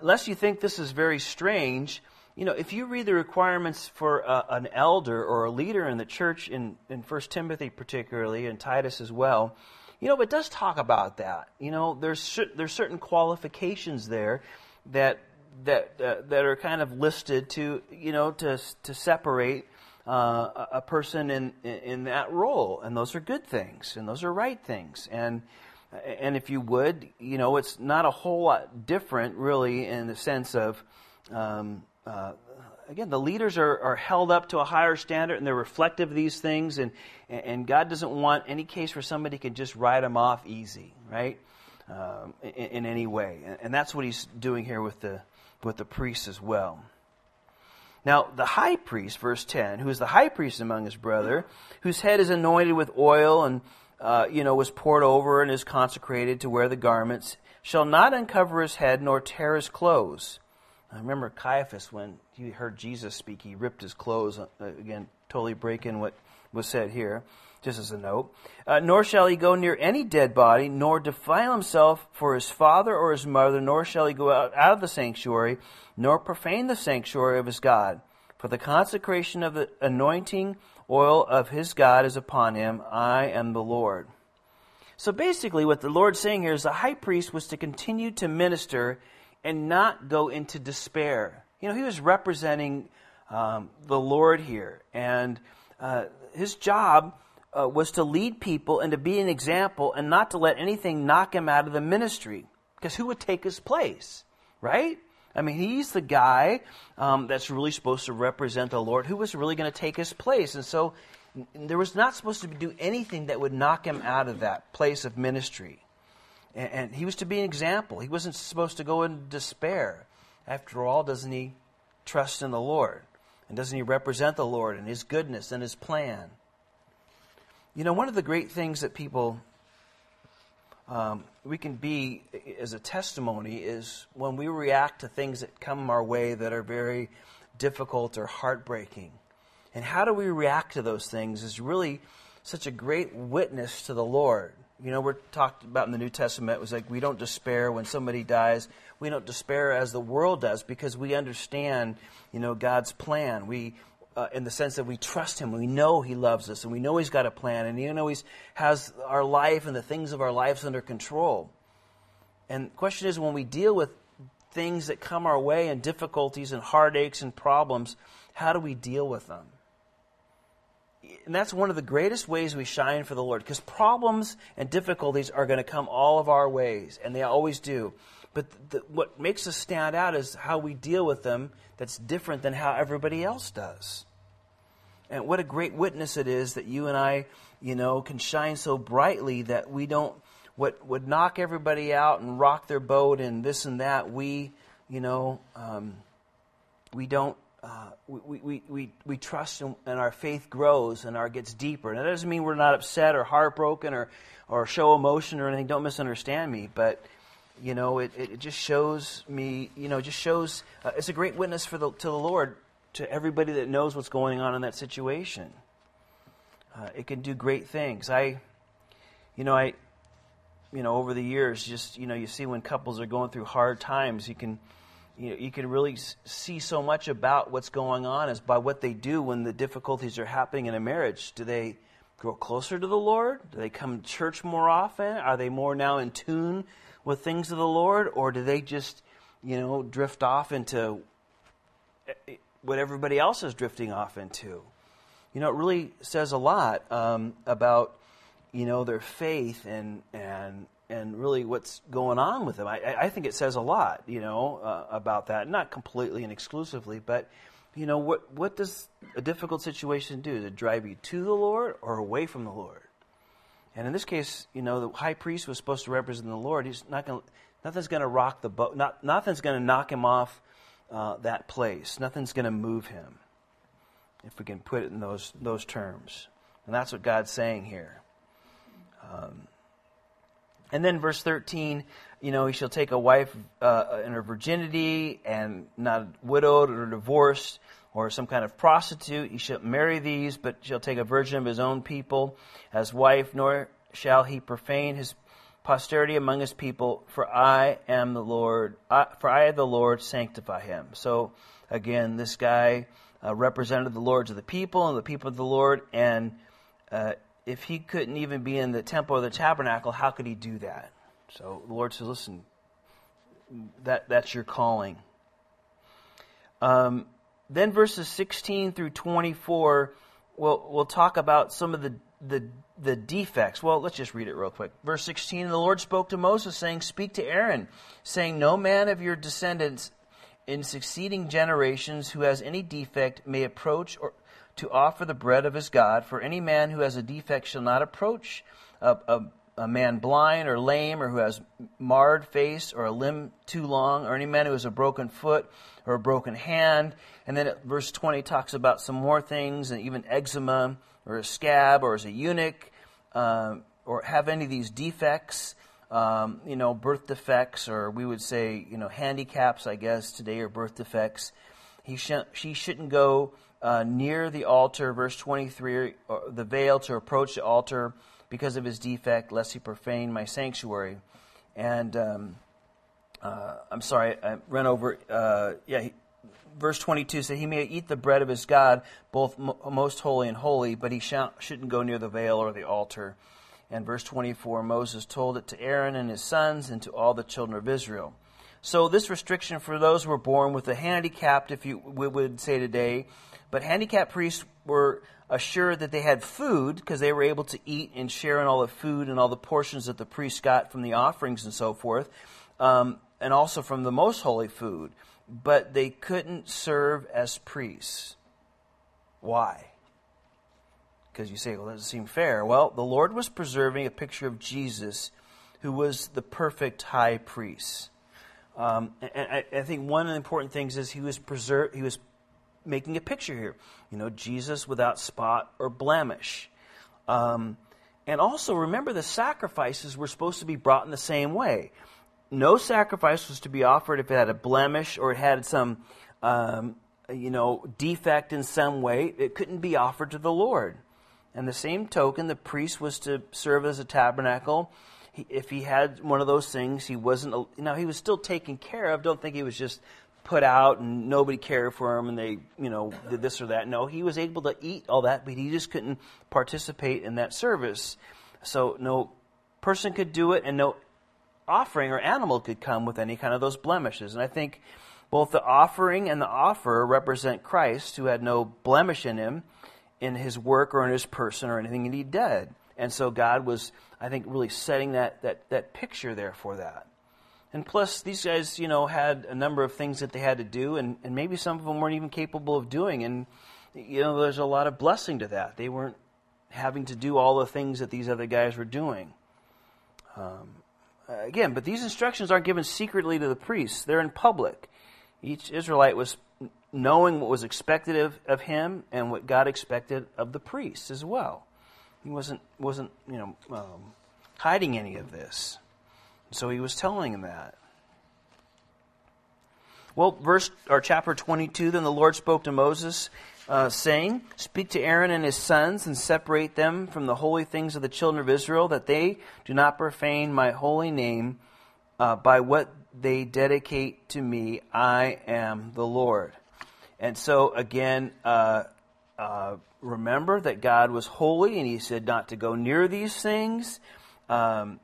[SPEAKER 1] lest you think this is very strange, you know, if you read the requirements for uh, an elder or a leader in the church in, in 1 Timothy particularly, and Titus as well, you know, it does talk about that. You know, there's, there's certain qualifications there that that uh, that are kind of listed to you know to to separate uh, a person in in that role, and those are good things, and those are right things, and and if you would, you know, it's not a whole lot different, really, in the sense of. Um, uh, again, the leaders are, are held up to a higher standard and they're reflective of these things, and, and God doesn't want any case where somebody can just write them off easy, right? Um, in, in, any way. And, that's what he's doing here with the, with the priests as well. Now, the high priest, verse 10, who is the high priest among his brother, whose head is anointed with oil and, uh, you know, was poured over and is consecrated to wear the garments, shall not uncover his head nor tear his clothes. I remember Caiaphas, when he heard Jesus speak, he ripped his clothes, uh, again, totally breaking what was said here just as a note. Uh, nor shall he go near any dead body, nor defile himself for his father or his mother, nor shall he go out, out of the sanctuary, nor profane the sanctuary of his God. For the consecration of the anointing oil of his God is upon him. I am the Lord. So basically, what the Lord's saying here is the high priest was to continue to minister and not go into despair. You know, he was representing um, the Lord here. And uh, his job uh, was to lead people and to be an example and not to let anything knock him out of the ministry. Because who would take his place, right? I mean, he's the guy um, that's really supposed to represent the Lord. Who was really going to take his place? And so there was not supposed to be do anything that would knock him out of that place of ministry. And, and he was to be an example. He wasn't supposed to go in despair. After all, doesn't he trust in the Lord? And doesn't he represent the Lord and his goodness and his plan? You know, one of the great things that people um, we can be as a testimony is when we react to things that come our way that are very difficult or heartbreaking. And how do we react to those things is really such a great witness to the Lord. You know, we're talked about in the New Testament, it was like we don't despair when somebody dies. We don't despair as the world does because we understand, you know, God's plan. We, uh, in the sense that we trust Him, we know He loves us, and we know He's got a plan, and you know He has our life and the things of our lives under control. And the question is, when we deal with things that come our way and difficulties and heartaches and problems, how do we deal with them? and that's one of the greatest ways we shine for the Lord because problems and difficulties are going to come all of our ways, and they always do. But what makes us stand out is how we deal with them that's different than how everybody else does. And what a great witness it is that you and I, you know, can shine so brightly that we don't, what would knock everybody out and rock their boat and this and that, we, you know, um, we don't uh, we, we, we, we trust and, and our faith grows and our gets deeper. And that doesn't mean we're not upset or heartbroken or, or show emotion or anything. Don't misunderstand me. But, you know, it, it just shows me, you know, it just shows, uh, it's a great witness for the, to the Lord, to everybody that knows what's going on in that situation. Uh, it can do great things. I, you know, I, you know, over the years, just, you know, you see when couples are going through hard times, you can, you, know, you can really see so much about what's going on is by what they do when the difficulties are happening in a marriage. Do they grow closer to the Lord? Do they come to church more often? Are they more now in tune with things of the Lord? Or do they just, you know, drift off into eh, eh, what everybody else is drifting off into? You know, it really says a lot um, about, you know, their faith and, and and really what's going on with them. I, I think it says a lot, you know, uh, about that. Not completely and exclusively, but you know, what what does a difficult situation do? To drive you to the Lord or away from the Lord? And in this case, you know, the high priest was supposed to represent the Lord. He's not going. Nothing's going to rock the boat. Not, nothing's going to knock him off uh, that place. Nothing's going to move him, if we can put it in those those terms. And that's what God's saying here. Um, and then verse 13, you know, he shall take a wife uh, in her virginity and not widowed or divorced or some kind of prostitute. He shall marry these, but shall take a virgin of his own people as wife, nor shall he profane his posterity among his people, for I am the Lord, I, for I, the Lord, sanctify him. So, again, this guy uh, represented the Lord to the people and the people of the Lord, and uh, if he couldn't even be in the temple or the tabernacle, how could he do that? So the Lord says, listen, that, that's your calling. Um, then verses 16 through 24, we'll, we'll talk about some of the, the, the defects. Well, let's just read it real quick. Verse 16 The Lord spoke to Moses, saying, Speak to Aaron, saying, No man of your descendants in succeeding generations who has any defect may approach or to offer the bread of his God. For any man who has a defect shall not approach a, a, a, man blind or lame or who has marred face or a limb too long, or any man who has a broken foot or a broken hand. And then verse 20 talks about some more things, and even eczema or a scab or as a eunuch, um, or have any of these defects. Um, you know, birth defects, or we would say, you know, handicaps, I guess, today, or birth defects. He sh- she shouldn't go uh, near the altar, verse 23, uh, the veil to approach the altar because of his defect, lest he profane my sanctuary. And um, uh, I'm sorry, I ran over. Uh, yeah, he, verse 22 said, He may eat the bread of his God, both mo- most holy and holy, but he shouldn't go near the veil or the altar. And verse 24, Moses told it to Aaron and his sons and to all the children of Israel. So this restriction for those who were born with a handicapped, if you we would say today, but handicapped priests were assured that they had food because they were able to eat and share in all the food and all the portions that the priests got from the offerings and so forth, um, and also from the most holy food. But they couldn't serve as priests. Why? Because you say, well, that doesn't seem fair. Well, the Lord was preserving a picture of Jesus, who was the perfect high priest. Um, and I, I, think one of the important things is he was preserved. he was making a picture here. You know, Jesus without spot or blemish. Um, and also remember the sacrifices were supposed to be brought in the same way. No sacrifice was to be offered if it had a blemish or it had some, um, you know, defect in some way. It couldn't be offered to the Lord. And the same token, the priest was to serve as a tabernacle. He, if he had one of those things, he wasn't, Now he was still taken care of. Don't think he was just put out and nobody cared for him and they, you know, did this or that. No, he was able to eat all that, but he just couldn't participate in that service. So no person could do it and no offering or animal could come with any kind of those blemishes. And I think both the offering and the offer represent Christ, who had no blemish in him, in his work or in his person or anything that he did. And so God was, I think, really setting that, that, that picture there for that. And plus, these guys, you know, had a number of things that they had to do, and, and maybe some of them weren't even capable of doing. And, you know, there's a lot of blessing to that. They weren't having to do all the things that these other guys were doing. Um, again, but these instructions aren't given secretly to the priests, they're in public. Each Israelite was knowing what was expected of, of him and what God expected of the priests as well. He wasn't, wasn't you know, um, hiding any of this. So he was telling him that. Well, verse or chapter 22, then the Lord spoke to Moses, uh, saying, Speak to Aaron and his sons and separate them from the holy things of the children of Israel, that they do not profane my holy name uh, by what they dedicate to me. I am the Lord. And so, again, uh, uh, remember that God was holy and he said not to go near these things. Um,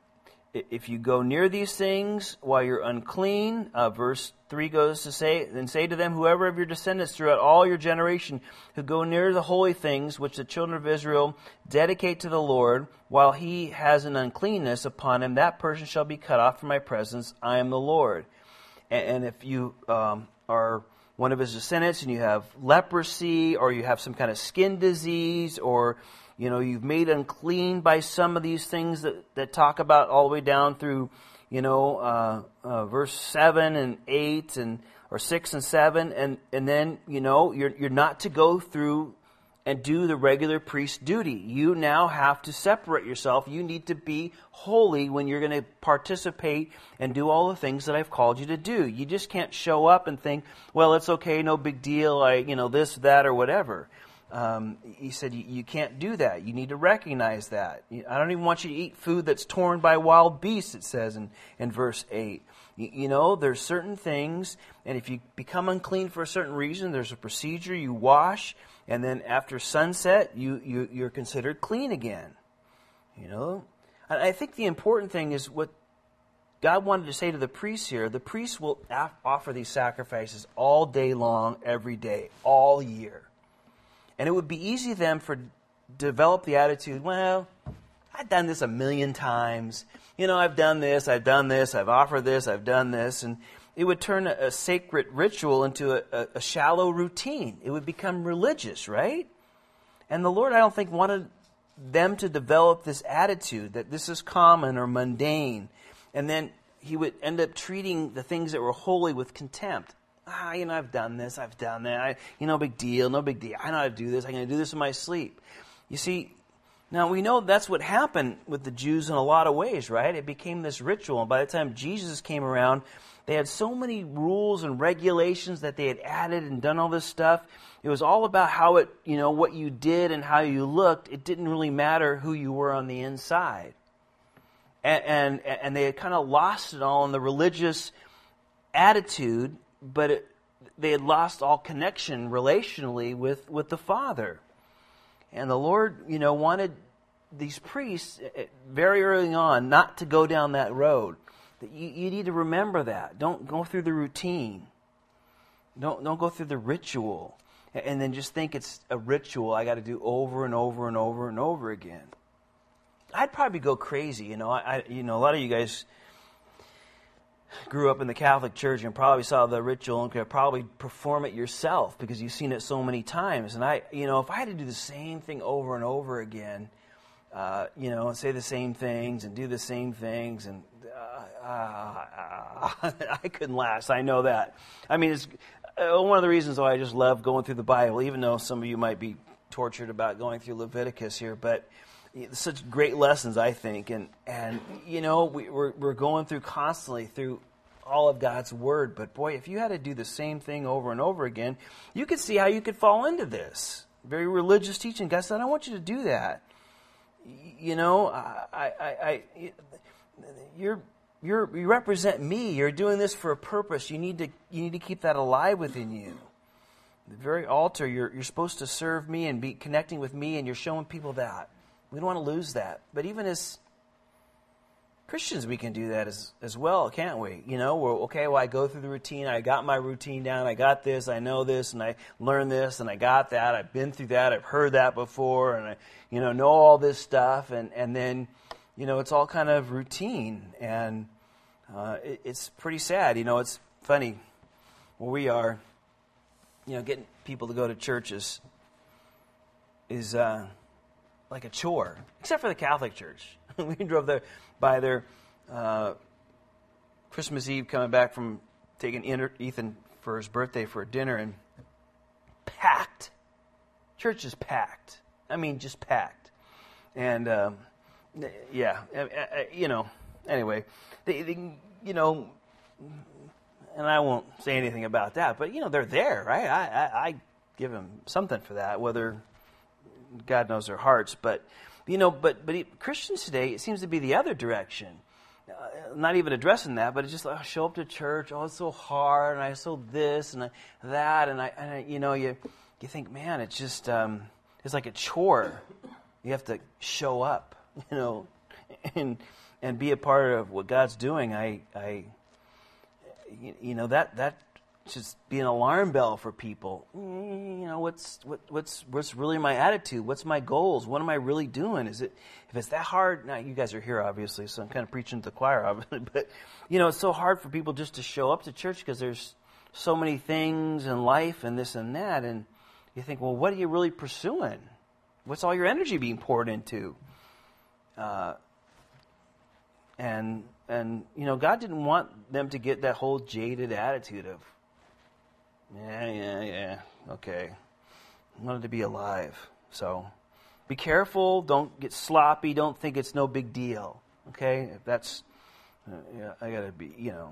[SPEAKER 1] if you go near these things while you're unclean, uh, verse 3 goes to say, then say to them, whoever of your descendants throughout all your generation who go near the holy things which the children of Israel dedicate to the Lord, while he has an uncleanness upon him, that person shall be cut off from my presence. I am the Lord. And, and if you um, are one of his descendants and you have leprosy or you have some kind of skin disease or you know you've made unclean by some of these things that, that talk about all the way down through you know uh, uh, verse 7 and 8 and or 6 and 7 and and then you know you're you're not to go through and do the regular priest duty. You now have to separate yourself. You need to be holy when you're going to participate and do all the things that I've called you to do. You just can't show up and think, well, it's okay, no big deal, I, you know, this, that, or whatever. Um, he said, you, can't do that. You need to recognize that. I don't even want you to eat food that's torn by wild beasts, it says in, in verse 8. You, you know, there's certain things, and if you become unclean for a certain reason, there's a procedure. You wash, and then after sunset, you, you you're considered clean again. You know, and I think the important thing is what God wanted to say to the priests here. The priests will offer these sacrifices all day long, every day, all year, and it would be easy then for develop the attitude, well, I've done this a million times. You know, I've done this, I've done this, I've offered this, I've done this, and it would turn a, a sacred ritual into a, a, a shallow routine. It would become religious, right? And the Lord, I don't think, wanted them to develop this attitude that this is common or mundane. And then he would end up treating the things that were holy with contempt. Ah, you know, I've done this, I've done that. I, you know, big deal, no big deal. I know how to do this. I'm going to do this in my sleep. You see, now we know that's what happened with the Jews in a lot of ways, right? It became this ritual. And by the time Jesus came around, they had so many rules and regulations that they had added and done all this stuff. It was all about how it, you know, what you did and how you looked. It didn't really matter who you were on the inside. And, and, and they had kind of lost it all in the religious attitude, but it, they had lost all connection relationally with, with the Father. And the Lord, you know, wanted these priests eh, eh, very early on not to go down that road You, you need to remember that. Don't go through the routine. Don't, don't go through the ritual and then just think it's a ritual I got to do over and over and over and over again. I'd probably go crazy. You know, I, you know, a lot of you guys grew up in the Catholic Church and probably saw the ritual and could probably perform it yourself because you've seen it so many times. And I, you know, if I had to do the same thing over and over again, uh, you know, and say the same things and do the same things, and uh, uh, I couldn't last. I know that. I mean, it's uh, one of the reasons why I just love going through the Bible, even though some of you might be tortured about going through Leviticus here, but such great lessons, I think. And, and you know, we, we're, we're going through constantly through all of God's Word. But boy, if you had to do the same thing over and over again, you could see how you could fall into this. Very religious teaching. God said, I want you to do that. You know, I, I, I, you're, you're, you represent me. You're doing this for a purpose. You need to, you need to keep that alive within you. The very altar, you're, you're supposed to serve me and be connecting with me, and you're showing people that. We don't want to lose that. But even as Christians, we can do that as, as well, can't we? You know, we're okay, well, I go through the routine. I got my routine down. I got this. I know this. And I learned this. And I got that. I've been through that. I've heard that before. And I, you know, know all this stuff. And, and then, you know, it's all kind of routine. And uh, it, it's pretty sad. You know, it's funny where we are, you know, getting people to go to churches is. Uh, like a chore, except for the Catholic Church. we drove there by their uh, Christmas Eve coming back from taking Ethan for his birthday for a dinner and packed. Church is packed. I mean, just packed. And um, yeah, you know. Anyway, they, they, you know, and I won't say anything about that, but you know, they're there, right? I, I, I give them something for that, whether God knows their hearts. But you know, but but Christians today, it seems to be the other direction. Uh, not even addressing that, but it's just like, oh, show up to church. Oh, it's so hard, and I so this and that, and I, and I you know, you you think, man, it's just um, it's like a chore. You have to show up, you know, and and be a part of what God's doing. I I you know that that just be an alarm bell for people. You know, what's what, what's what's really my attitude? What's my goals? What am I really doing? Is it if it's that hard? Now you guys are here, obviously, so I'm kind of preaching to the choir, obviously. But you know, it's so hard for people just to show up to church because there's so many things in life and this and that, and you think, well, what are you really pursuing? What's all your energy being poured into? Uh, and and you know, God didn't want them to get that whole jaded attitude of yeah, yeah, yeah. Okay. I wanted to be alive. So be careful. Don't get sloppy. Don't think it's no big deal. Okay? If that's, uh, yeah, I got to be, you know.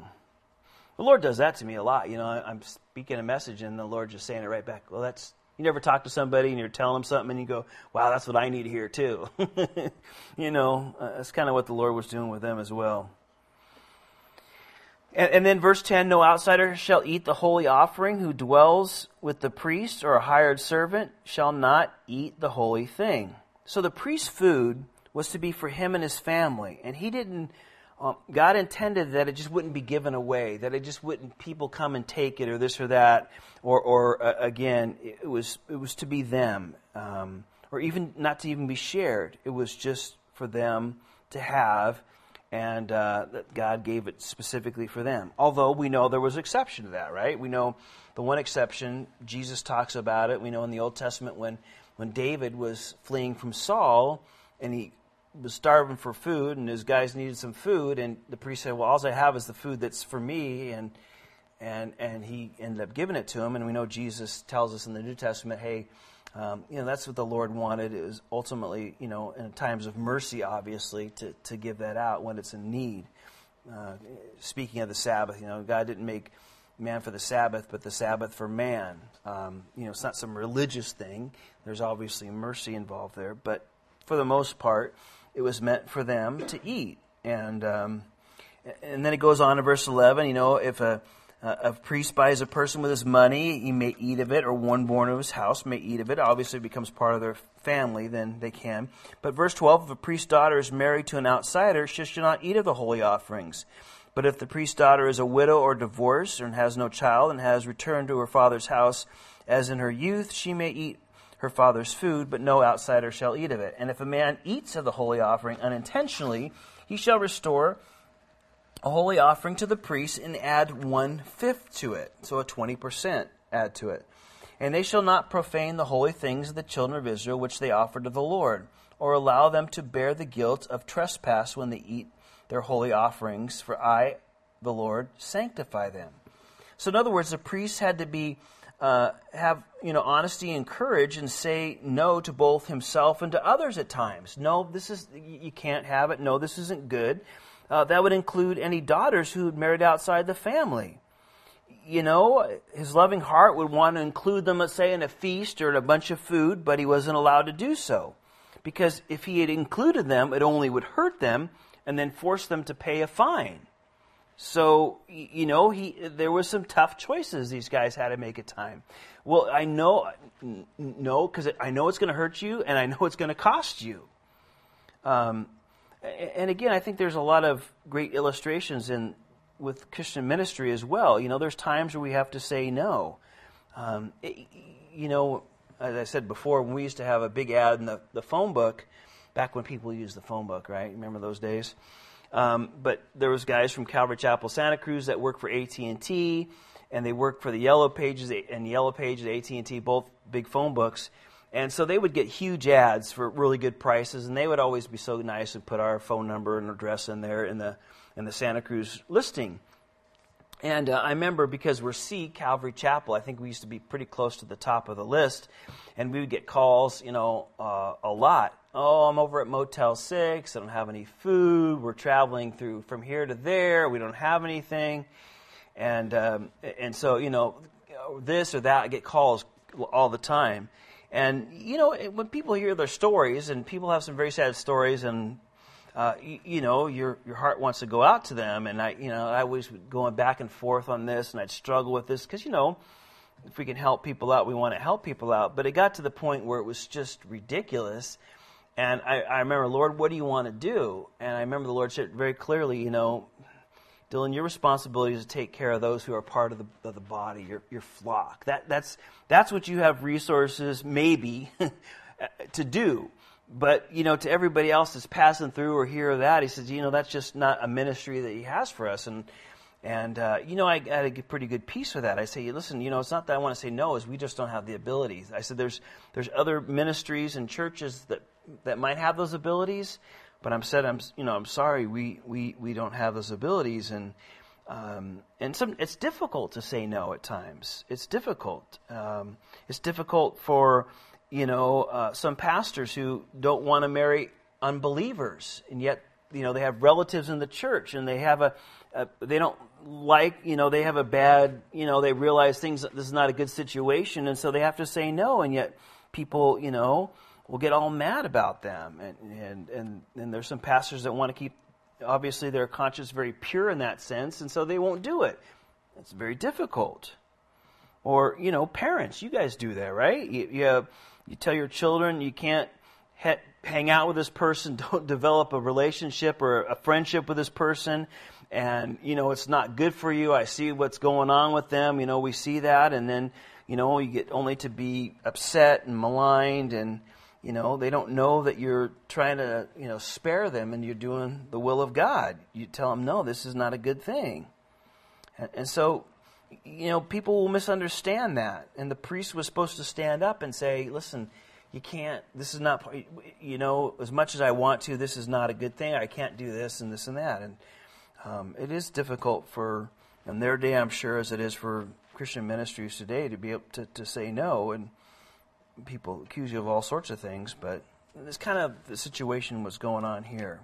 [SPEAKER 1] The Lord does that to me a lot. You know, I, I'm speaking a message and the Lord just saying it right back. Well, that's, you never talk to somebody and you're telling them something and you go, wow, that's what I need to hear too. you know, uh, that's kind of what the Lord was doing with them as well. And, and, then verse 10 No outsider shall eat the holy offering who dwells with the priest or a hired servant shall not eat the holy thing. So the priest's food was to be for him and his family. And he didn't, um, God intended that it just wouldn't be given away, that it just wouldn't people come and take it or this or that. Or, or uh, again, it was, it was to be them. Um, or even not to even be shared. It was just for them to have and uh, that God gave it specifically for them. Although we know there was exception to that, right? We know the one exception, Jesus talks about it. We know in the Old Testament when, when David was fleeing from Saul and he was starving for food and his guys needed some food and the priest said, well, all I have is the food that's for me and and and he ended up giving it to him and we know Jesus tells us in the New Testament, hey, um, you know, that's what the Lord wanted. Was ultimately, you know, in times of mercy, obviously, to, to give that out when it's in need. Uh, speaking of the Sabbath, you know, God didn't make man for the Sabbath, but the Sabbath for man. Um, you know, it's not some religious thing. There's obviously mercy involved there, but for the most part, it was meant for them to eat. And um, and then it goes on to verse 11. You know, if a uh, a priest buys a person with his money, he may eat of it, or one born of his house may eat of it. Obviously, it becomes part of their family, then they can. But verse 12 if a priest's daughter is married to an outsider, she shall not eat of the holy offerings, But if the priest's daughter is a widow or divorced and has no child and has returned to her father's house as in her youth, she may eat her father's food, but no outsider shall eat of it. And if a man eats of the holy offering unintentionally, he shall restore a holy offering to the priest and add one fifth to it, so a 20% add to it. And they shall not profane the holy things of the children of Israel which they offer to the Lord, or allow them to bear the guilt of trespass when they eat their holy offerings, for I, the Lord, sanctify them. So, in other words, the priests had to be uh, have you know honesty and courage and say no to both himself and to others at times. No, this is you can't have it. No, this isn't good. Uh, that would include any daughters who had married outside the family. You know, his loving heart would want to include them, let's say, in a feast or in a bunch of food, but he wasn't allowed to do so. Because if he had included them, it only would hurt them and then force them to pay a fine. So you know, he there was some tough choices these guys had to make at time. Well, I know, no, because I know it's going to hurt you, and I know it's going to cost you. Um, and again, I think there's a lot of great illustrations in with Christian ministry as well. You know, there's times where we have to say no. Um, it, you know, as I said before, when we used to have a big ad in the, the phone book, back when people used the phone book, right? Remember those days? Um, but there was guys from Calvary Chapel, Santa Cruz that worked for AT&T, and they worked for the Yellow Pages and Yellow Pages, AT&T, both big phone books. And so they would get huge ads for really good prices, and they would always be so nice and put our phone number and address in there in the in the Santa Cruz listing. And uh, I remember because we're C Calvary Chapel, I think we used to be pretty close to the top of the list, and we would get calls, you know, uh, a lot. Oh, I'm over at Motel Six. I don't have any food. We're traveling through from here to there. We don't have anything, and um, and so you know, this or that. I get calls all the time, and you know, when people hear their stories, and people have some very sad stories, and uh, you, you, know, your your heart wants to go out to them. And I, you know, I was going back and forth on this, and I'd struggle with this because you know, if we can help people out, we want to help people out. But it got to the point where it was just ridiculous. And I, I remember, Lord, what do you want to do? And I remember the Lord said very clearly, you know, Dylan, your responsibility is to take care of those who are part of the, of the body, your, your flock. That, that's, that's what you have resources, maybe, to do. But, you know, to everybody else that's passing through or here or that, he says, you know, that's just not a ministry that he has for us. And, and uh, you know, I had a pretty good peace with that. I say, listen, you know, it's not that I want to say no, is we just don't have the abilities. I said, there's, there's other ministries and churches that, that might have those abilities, but I'm said, I'm, you know, I'm sorry, we, we, we don't have those abilities. And, um, and some, it's difficult to say no at times. It's difficult. Um, it's difficult for, you know, uh, some pastors who don't want to marry unbelievers, and yet, you know, they have relatives in the church, and they have a, a, they don't like, you know, they have a bad, you know, they realize things this is not a good situation, and so they have to say no, and yet people, you know, will get all mad about them, and and and, and there's some pastors that want to keep, obviously, their conscience very pure in that sense, and so they won't do it. It's very difficult. Or, you know, parents, you guys do that, right? You, you you tell your children you can't he- hang out with this person, don't develop a relationship or a friendship with this person, and you know it's not good for you. I see what's going on with them. You know we see that, and then you know you get only to be upset and maligned, and you know they don't know that you're trying to you know spare them and you're doing the will of God. You tell them no, this is not a good thing, and, and so you know, people will misunderstand that. And the priest was supposed to stand up and say, listen, you can't, this is not, you know, as much as I want to, this is not a good thing. I can't do this and this and that. And um, it is difficult for, in their day, I'm sure, as it is for Christian ministries today, to be able to, to say no. And people accuse you of all sorts of things, but this kind of the situation was going on here.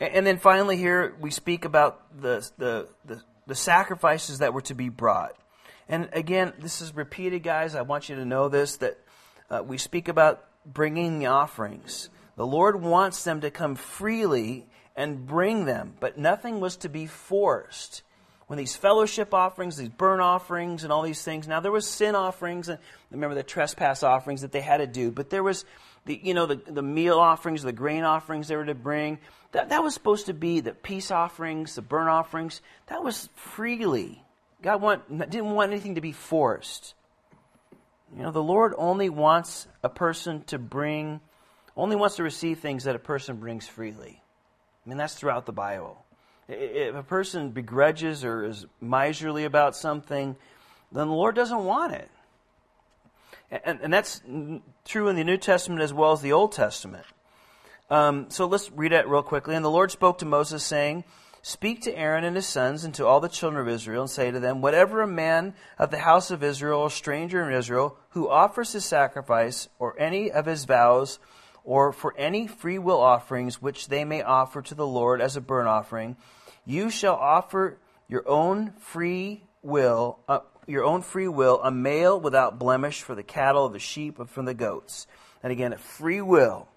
[SPEAKER 1] And then finally, here we speak about the, the, the the sacrifices that were to be brought. And again, this is repeated, guys. I want you to know this that uh, we speak about bringing the offerings. The Lord wants them to come freely and bring them, but nothing was to be forced. When these fellowship offerings, these burnt offerings, and all these things. Now there was sin offerings, and remember the trespass offerings that they had to do, but there was the you know the, the meal offerings, the grain offerings they were to bring. That that was supposed to be the peace offerings, the burnt offerings. That was freely. God want, didn't want anything to be forced. You know, the Lord only wants a person to bring, only wants to receive things that a person brings freely. I mean, that's throughout the Bible. If a person begrudges or is miserly about something, then the Lord doesn't want it. And, and that's true in the New Testament as well as the Old Testament. Um, so let's read it real quickly. And the Lord spoke to Moses, saying, Speak to Aaron and his sons and to all the children of Israel, and say to them, Whatever a man of the house of Israel, or stranger in Israel, who offers his sacrifice, or any of his vows, or for any free will offerings which they may offer to the Lord as a burnt offering, you shall offer your own free will, uh, your own free will, a male without blemish for the cattle, the sheep, and from the goats. And again, a free will.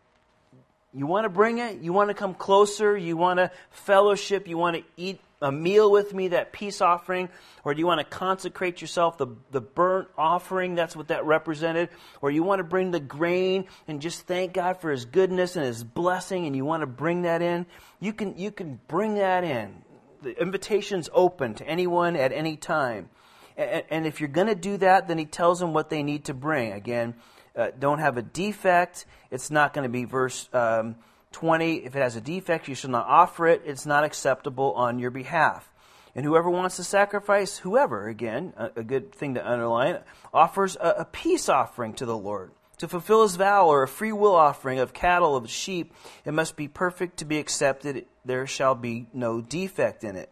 [SPEAKER 1] You want to bring it? You want to come closer? You want to fellowship? You want to eat a meal with me, that peace offering? Or do you want to consecrate yourself, the, the burnt offering? That's what that represented. Or you want to bring the grain and just thank God for His goodness and His blessing, and you want to bring that in? You can, you can bring that in. The invitation's open to anyone at any time. And, and if you're going to do that, then He tells them what they need to bring. Again, uh, don't have a defect. It's not going to be verse. Um, 20, if it has a defect, you shall not offer it. It's not acceptable on your behalf. And whoever wants to sacrifice, whoever, again, a, a good thing to underline, offers a, a peace offering to the Lord. To fulfill his vow or a free will offering of cattle, of sheep, it must be perfect to be accepted. There shall be no defect in it.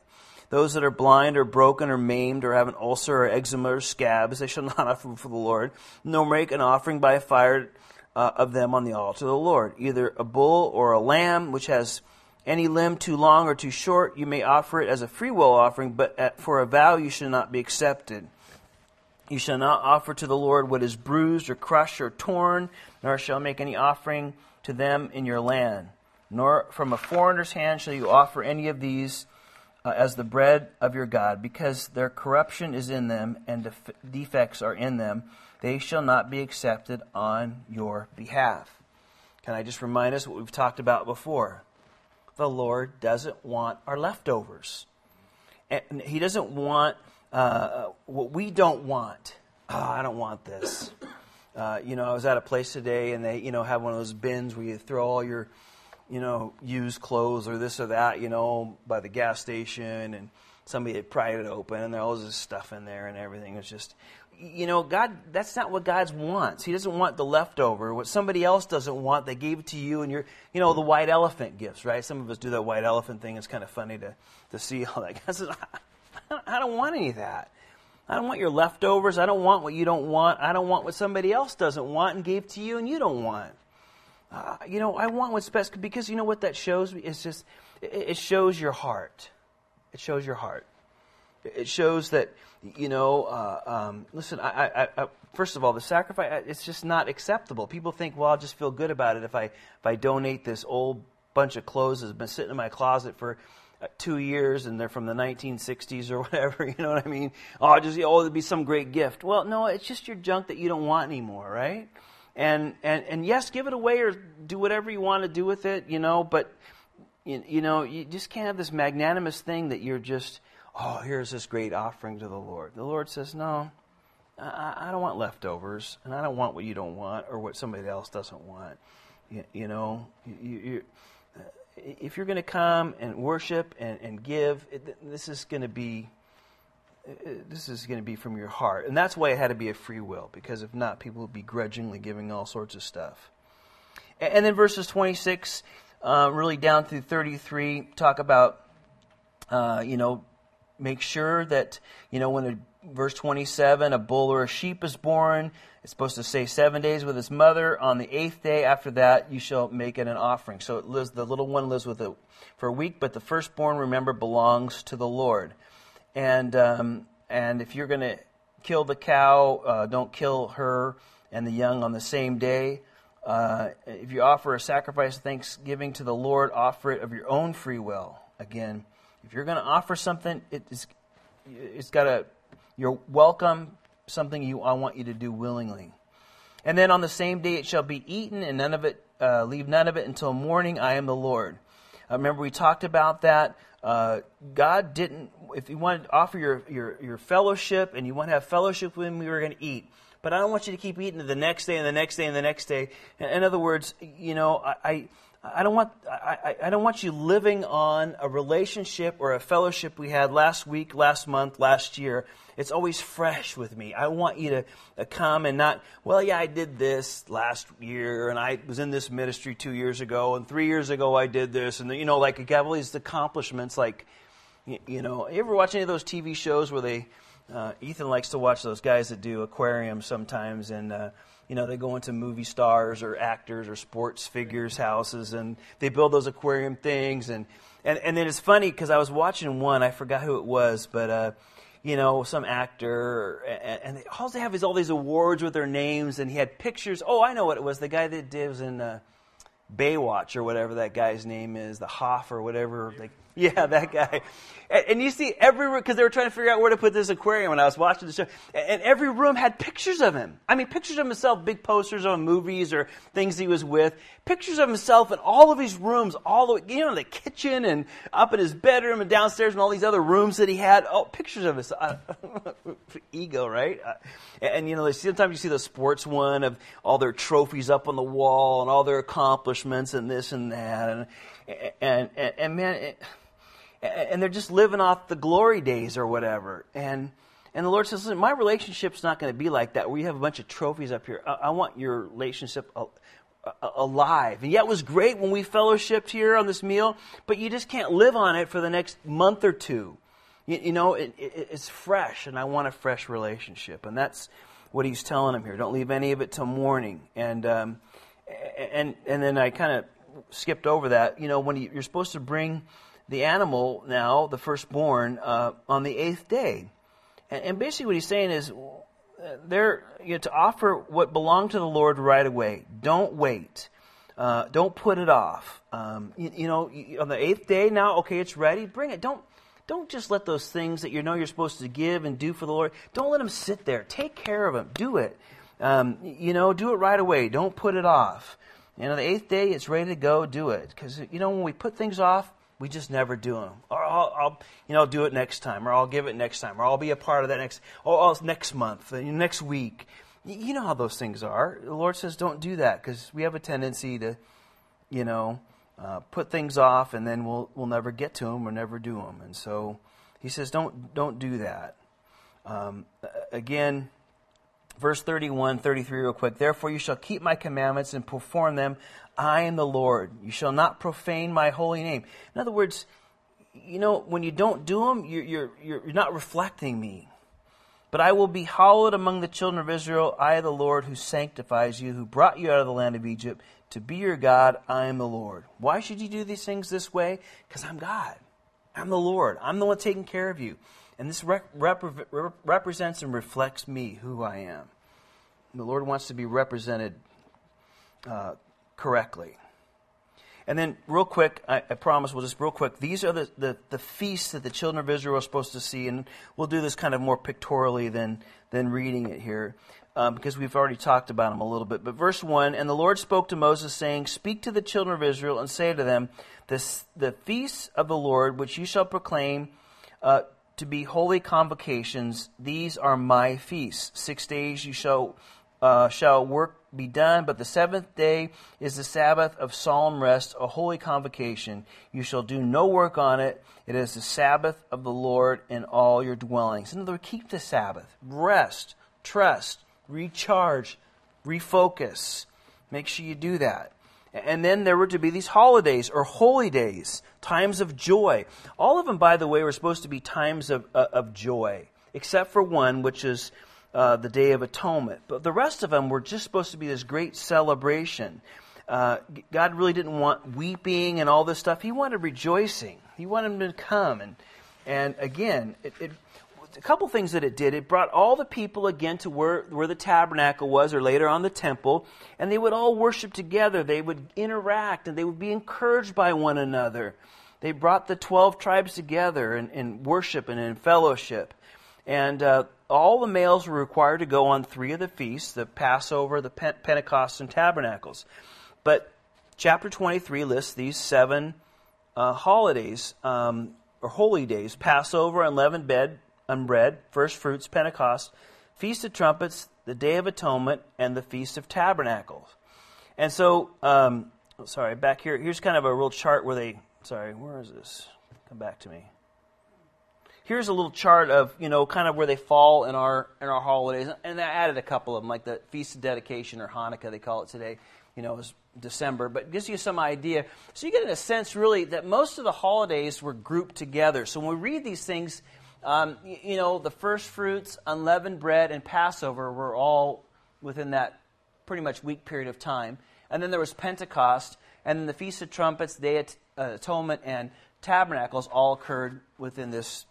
[SPEAKER 1] Those that are blind or broken or maimed or have an ulcer or eczema or scabs, they shall not offer for the Lord, nor make an offering by fire uh, of them on the altar of the Lord. Either a bull or a lamb, which has any limb too long or too short, you may offer it as a freewill offering, but at, for a vow you shall not be accepted. You shall not offer to the Lord what is bruised or crushed or torn, nor shall make any offering to them in your land. Nor from a foreigner's hand shall you offer any of these uh, as the bread of your God, because their corruption is in them and def- defects are in them they shall not be accepted on your behalf. Can I just remind us what we've talked about before? The Lord doesn't want our leftovers. And He doesn't want uh, what we don't want. Oh, I don't want this. Uh, you know, I was at a place today and they, you know, have one of those bins where you throw all your, you know, used clothes or this or that, you know, by the gas station and somebody had pried it open and there was this stuff in there and everything. It was just, you know, God, that's not what God wants. He doesn't want the leftover. What somebody else doesn't want, they gave it to you, and you're, you know, the white elephant gifts, right? Some of us do that white elephant thing. It's kind of funny to, to see all that. God says, I don't want any of that. I don't want your leftovers. I don't want what you don't want. I don't want what somebody else doesn't want and gave to you and you don't want. Uh, you know, I want what's best because you know what that shows me? It's just, it shows your heart. It shows your heart. It shows that you know. Uh, um, listen, I, I, I, first of all, the sacrifice it's just not acceptable. People think, well, I'll just feel good about it if I if I donate this old bunch of clothes that's been sitting in my closet for uh, two years and they're from the 1960s or whatever. You know what I mean? Oh, just oh, it'd be some great gift. Well, no, it's just your junk that you don't want anymore, right? And and and yes, give it away or do whatever you want to do with it, you know. But you, you know, you just can't have this magnanimous thing that you're just oh, here's this great offering to the Lord. The Lord says, no, I, I don't want leftovers, and I don't want what you don't want or what somebody else doesn't want. You, you know, you, you, uh, if you're going to come and worship and, and give, it, this is going to be uh, this is going to be from your heart. And that's why it had to be a free will, because if not, people would be grudgingly giving all sorts of stuff. And, and then verses 26, uh, really down through 33, talk about, uh, you know, make sure that, you know, when a, verse 27, a bull or a sheep is born, it's supposed to say seven days with his mother. On the eighth day after that, you shall make it an offering. So it lives, the little one lives with it for a week, but the firstborn, remember, belongs to the Lord. And, um, and if you're going to kill the cow, uh, don't kill her and the young on the same day. Uh, if you offer a sacrifice of thanksgiving to the Lord, offer it of your own free will. Again, if you're going to offer something, it is, it's got a you're welcome, something you I want you to do willingly. And then on the same day it shall be eaten, and none of it uh, leave none of it until morning. I am the Lord. Uh, remember we talked about that. Uh, God didn't. If you wanted to offer your, your your fellowship and you want to have fellowship with Him, we were going to eat. But I don't want you to keep eating the next day and the next day and the next day. In other words, you know, I, I I don't want I, I don't want you living on a relationship or a fellowship we had last week, last month, last year. It's always fresh with me. I want you to come and not, well, yeah, I did this last year, and I was in this ministry two years ago, and three years ago I did this, and you know, like you all these accomplishments. Like, you know, you ever watch any of those TV shows where they uh, Ethan likes to watch those guys that do aquariums sometimes, and uh, you know they go into movie stars or actors or sports figures houses, and they build those aquarium things, and and and then it's funny because I was watching one, I forgot who it was, but. Uh, you know, some actor, and, and they, all they have is all these awards with their names, and he had pictures. Oh, I know what it was. The guy that did was in uh, Baywatch or whatever that guy's name is, the Hoff or whatever. Like, yeah, that guy. And, and you see every room, because they were trying to figure out where to put this aquarium when I was watching the show. And every room had pictures of him. I mean, pictures of himself, big posters on movies or things he was with. Pictures of himself in all of his rooms, all the way, you know, the kitchen and up in his bedroom and downstairs and all these other rooms that he had. Oh, pictures of his uh, ego, right? Uh, and, you know, sometimes you see the sports one of all their trophies up on the wall and all their accomplishments and this and that. And, and, and, and man, it, and they're just living off the glory days or whatever. And and the Lord says, Listen, my relationship's not going to be like that, where you have a bunch of trophies up here. I, I want your relationship alive. And yeah, it was great when we fellowshipped here on this meal, but you just can't live on it for the next month or two. You, you know, it, it, it's fresh, and I want a fresh relationship. And that's what he's telling him here. Don't leave any of it till morning. And um, and and then I kind of skipped over that. You know, when you, you're supposed to bring the animal now, the firstborn, uh, on the eighth day. And, and, basically, what he's saying is, uh, they're you know, to offer what belonged to the Lord right away. Don't wait. Uh, don't put it off. Um, you, you, know, on the eighth day now, okay, it's ready. Bring it. Don't don't just let those things that you know you're supposed to give and do for the Lord. Don't let them sit there. Take care of them. Do it. Um, you know, do it right away. Don't put it off. You know, the eighth day, it's ready to go. Do it because you know when we put things off, we just never do them. Or I'll, I'll, you know, do it next time, or I'll give it next time, or I'll be a part of that next, or oh, next month, uh, next week. You know how those things are. The Lord says, don't do that because we have a tendency to, you know, uh, put things off, and then we'll we'll never get to them or never do them. And so, He says, don't don't do that. Um, again, verse 31, 33, real quick. Therefore, you shall keep my commandments and perform them. I am the Lord. You shall not profane my holy name. In other words, you know, when you don't do them, you're, you're, you're not reflecting me. But I will be hallowed among the children of Israel. I, the Lord, who sanctifies you, who brought you out of the land of Egypt to be your God. I am the Lord. Why should you do these things this way? Because I'm God. I'm the Lord. I'm the one taking care of you. And this rep- rep- represents and reflects me, who I am. The Lord wants to be represented uh, correctly. And then, real quick, I, I, promise we'll just real quick. These are the, the, the, feasts that the children of Israel are supposed to see, and we'll do this kind of more pictorially than, than reading it here, um, because we've already talked about them a little bit. But verse 1 And the Lord spoke to Moses, saying, Speak to the children of Israel, and say to them, this, The feasts of the Lord, which you shall proclaim uh, to be holy convocations, these are my feasts. Six days you shall uh, shall work be done, but the seventh day is the Sabbath of solemn rest, a holy convocation. You shall do no work on it. It is the Sabbath of the Lord in all your dwellings. In other words, keep the Sabbath. Rest, trust, recharge, refocus. Make sure you do that. And then there were to be these holidays or holy days, times of joy. All of them, by the way, were supposed to be times of, uh, of joy, except for one, which is uh, the Day of Atonement. But the rest of them were just supposed to be this great celebration. Uh, God really didn't want weeping and all this stuff. He wanted rejoicing. He wanted them to come. And, and again, it, it, a couple things that it did. It brought all the people again to where, where the tabernacle was, or later on the temple, and they would all worship together. They would interact, and they would be encouraged by one another. They brought the 12 tribes together in, in worship and in fellowship. And uh, all the males were required to go on three of the feasts the Passover, the Pentecost, and Tabernacles. But chapter 23 lists these seven uh, holidays um, or holy days Passover, unleavened bread, unbread, first fruits, Pentecost, Feast of Trumpets, the Day of Atonement, and the Feast of Tabernacles. And so, um, sorry, back here, here's kind of a real chart where they, sorry, where is this? Come back to me here's a little chart of you know kind of where they fall in our in our holidays, and I added a couple of them, like the Feast of Dedication or Hanukkah, they call it today. You know, is December, but gives you some idea. So you get a sense, really, that most of the holidays were grouped together. So when we read these things, um, you, know, the first fruits, unleavened bread, and Passover were all within that pretty much week period of time. And then there was Pentecost, and then the Feast of Trumpets, Day of Atonement, and Tabernacles all occurred within this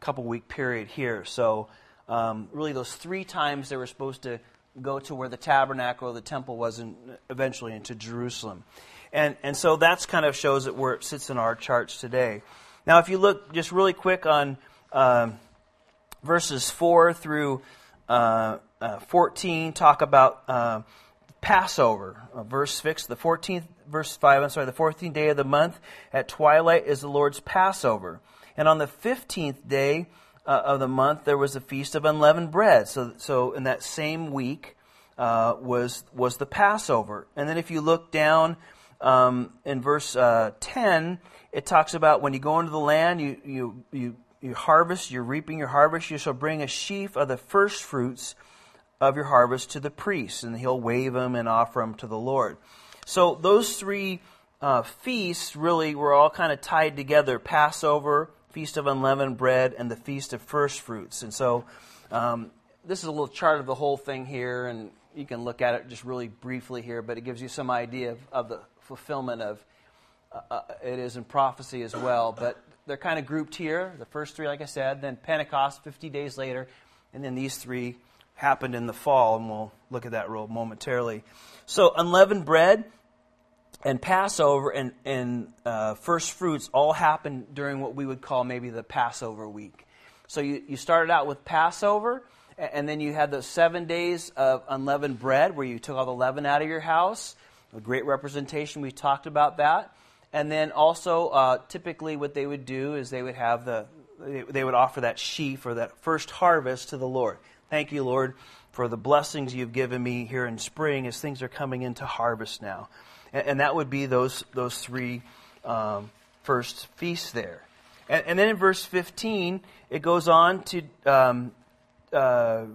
[SPEAKER 1] couple week period here. So, um, really, those three times they were supposed to go to where the tabernacle the temple was, in, eventually into Jerusalem. And, and so that's kind of shows it where it sits in our charts today. Now, if you look just really quick on um, verses 4 through uh, uh, 14, talk about uh, Passover. Uh, verse 6, the 14th, verse 5, I'm sorry, the 14th day of the month at twilight is the Lord's Passover. And on the 15th day uh, of the month, there was a feast of unleavened bread. So, so in that same week uh, was, was the Passover. And then if you look down um, in verse uh, 10, it talks about when you go into the land, you, you, you, you harvest, you're reaping your harvest, you shall bring a sheaf of the first fruits of your harvest to the priest, and he'll wave them and offer them to the Lord. So those three uh, feasts really were all kind of tied together Passover, Feast of Unleavened Bread, and the Feast of First Fruits. And so um, this is a little chart of the whole thing here, and you can look at it just really briefly here, but it gives you some idea of, of the fulfillment of uh, uh, it is in prophecy as well. But they're kind of grouped here. The first three, like I said, then Pentecost 50 days later, and then these three happened in the fall, and we'll look at that real momentarily. So, unleavened bread and Passover and, and uh, first fruits all happened during what we would call maybe the Passover week. So you, you started out with Passover, and then you had those seven days of unleavened bread where you took all the leaven out of your house. A great representation, we talked about that. And then also, uh, typically, what they would do is they would have the, they would offer that sheaf or that first harvest to the Lord. Thank you, Lord, for the blessings you've given me here in spring as things are coming into harvest now and, and that would be those those three um, first feasts there. And, and, then in verse 15, it goes on to um, uh,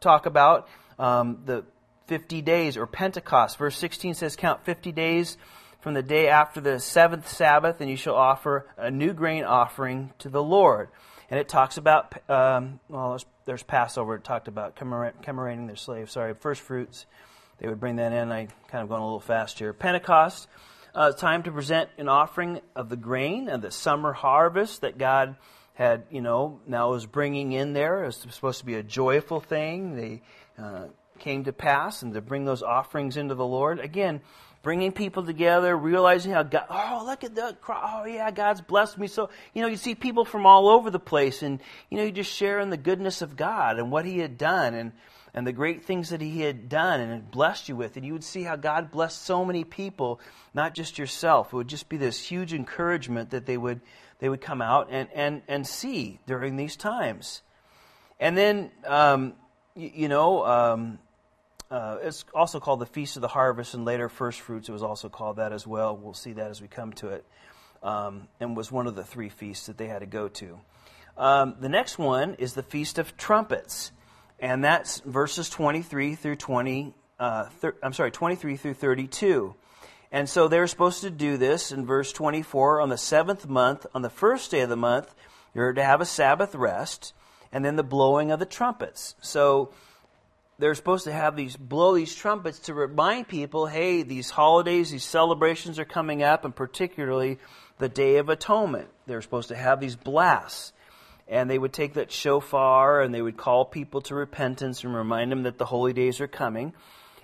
[SPEAKER 1] talk about um, the 50 days or Pentecost. Verse 16 says, Count 50 days from the day after the seventh Sabbath, and you shall offer a new grain offering to the Lord. And it talks about, um, well, there's, there's, Passover. It talked about commemorating their slaves. Sorry, first fruits they would bring that in. I kind of going a little fast here. Pentecost, uh, time to present an offering of the grain of the summer harvest that God had, you know, now was bringing in there. It was supposed to be a joyful thing. They uh, came to pass and to bring those offerings into the Lord. Again, bringing people together, realizing how God, oh, look at the, cross. oh yeah, God's blessed me. So, you know, you see people from all over the place and, you know, you just share in the goodness of God and what He had done. And, and the great things that he had done and had blessed you with. And you would see how God blessed so many people, not just yourself. It would just be this huge encouragement that they would, they would come out and, and, and see during these times. And then, um, you, you, know, um, uh, it's also called the Feast of the Harvest, and later First Fruits, it was also called that as well. We'll see that as we come to it. Um, and was one of the three feasts that they had to go to. Um, the next one is the Feast of Trumpets and that's verses 23 through 20. Uh, thir- I'm sorry, 23 through 32. And so they're supposed to do this in verse 24 on the seventh month, on the first day of the month, you're to have a Sabbath rest, and then the blowing of the trumpets. So they're supposed to have these blow these trumpets to remind people, hey, these holidays, these celebrations are coming up, and particularly the Day of Atonement. They're supposed to have these blasts and they would take that shofar and they would call people to repentance and remind them that the holy days are coming.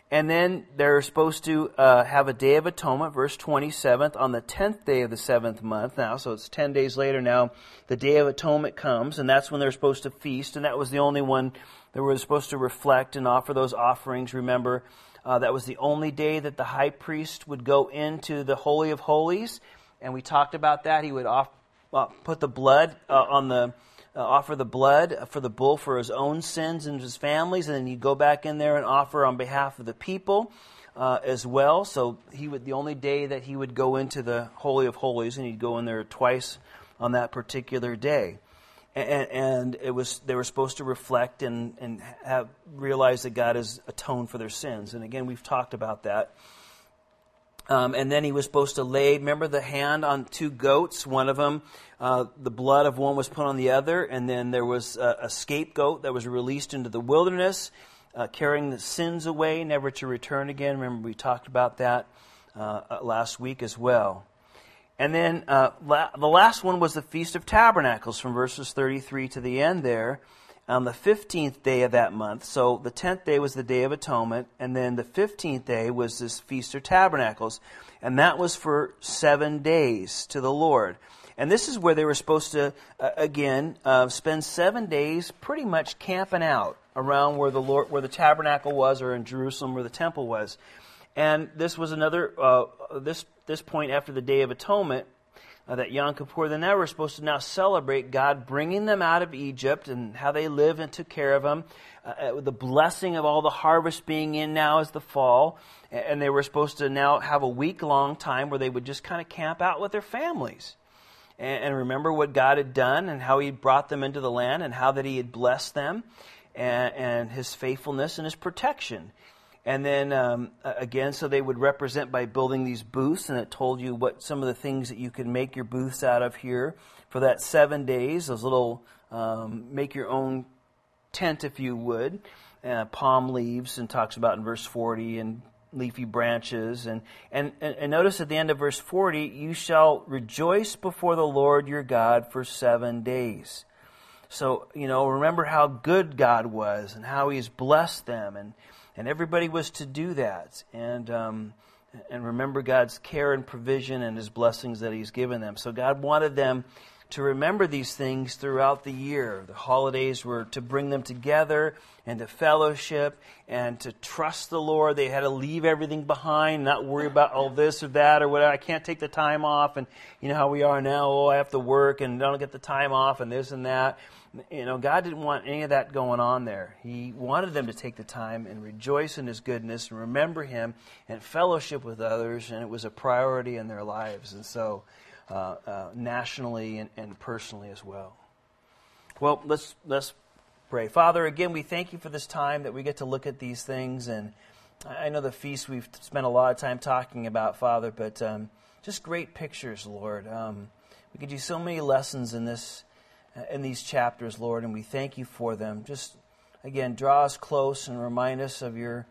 [SPEAKER 1] And then they're supposed to uh, have a day of atonement, verse 27th, on the 10th day of the seventh month now. So it's 10 days later now. The day of atonement comes, and that's when they're supposed to feast. And that was the only one that were supposed to reflect and offer those offerings. Remember, uh, that was the only day that the high priest would go into the Holy of Holies. And we talked about that. He would off, uh, put the blood uh, on the uh, offer the blood for the bull for his own sins and his family's, and then he'd go back in there and offer on behalf of the people uh, as well. So he would the only day that he would go into the holy of holies, and he'd go in there twice on that particular day. And, and it was they were supposed to reflect and and have realize that God has atoned for their sins. And again, we've talked about that. Um, and then he was supposed to lay, remember the hand on two goats? One of them, uh, the blood of one was put on the other, and then there was a, a scapegoat that was released into the wilderness, uh, carrying the sins away, never to return again. Remember, we talked about that uh, uh last week as well. And then uh, la- the last one was the Feast of Tabernacles from verses 33 to the end there on the 15th day of that month. So the 10th day was the Day of Atonement, and then the 15th day was this Feast of Tabernacles. And that was for seven days to the Lord. And this is where they were supposed to, uh, again, uh, spend seven days pretty much camping out around where the Lord, where the tabernacle was, or in Jerusalem where the temple was. And this was another uh, this this point after the Day of Atonement uh, that Yom Kippur, then now we're supposed to now celebrate God bringing them out of Egypt and how they lived and took care of them. Uh, uh the blessing of all the harvest being in now is the fall. And they were supposed to now have a week long time where they would just kind of camp out with their families. And, and remember what God had done and how He brought them into the land and how that He had blessed them and, and His faithfulness and His protection. And then um, again, so they would represent by building these booths, and it told you what some of the things that you could make your booths out of here for that seven days. Those little um, make your own tent, if you would, uh, palm leaves, and talks about in verse forty and leafy branches. And, and, and notice at the end of verse 40, you shall rejoice before the Lord your God for seven days. So, you know, remember how good God was and how He's blessed them and and everybody was to do that and um, and remember God's care and provision and His blessings that He's given them. So God wanted them to remember these things throughout the year. The holidays were to bring them together and to fellowship and to trust the Lord. They had to leave everything behind, not worry about all this or that or whatever. I can't take the time off, and you know how we are now. Oh, I have to work and don't get the time off, and this and that you know, God didn't want any of that going on there. He wanted them to take the time and rejoice in His goodness and remember Him and fellowship with others, and it was a priority in their lives, and so uh, uh, nationally and, and personally as well. Well, let's let's pray. Father, again, we thank you for this time that we get to look at these things, and I know the feast we've spent a lot of time talking about, Father, but um, just great pictures, Lord. Um, we could do so many lessons in this in these chapters, Lord, and we thank you for them. Just again, draw us close and remind us of your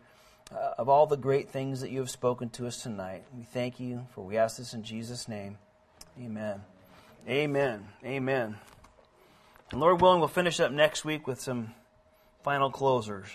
[SPEAKER 1] uh, of all the great things that you have spoken to us tonight. We thank you for we ask this in Jesus' name. Amen. Amen. Amen. And Lord willing, we'll finish up next week with some final closers.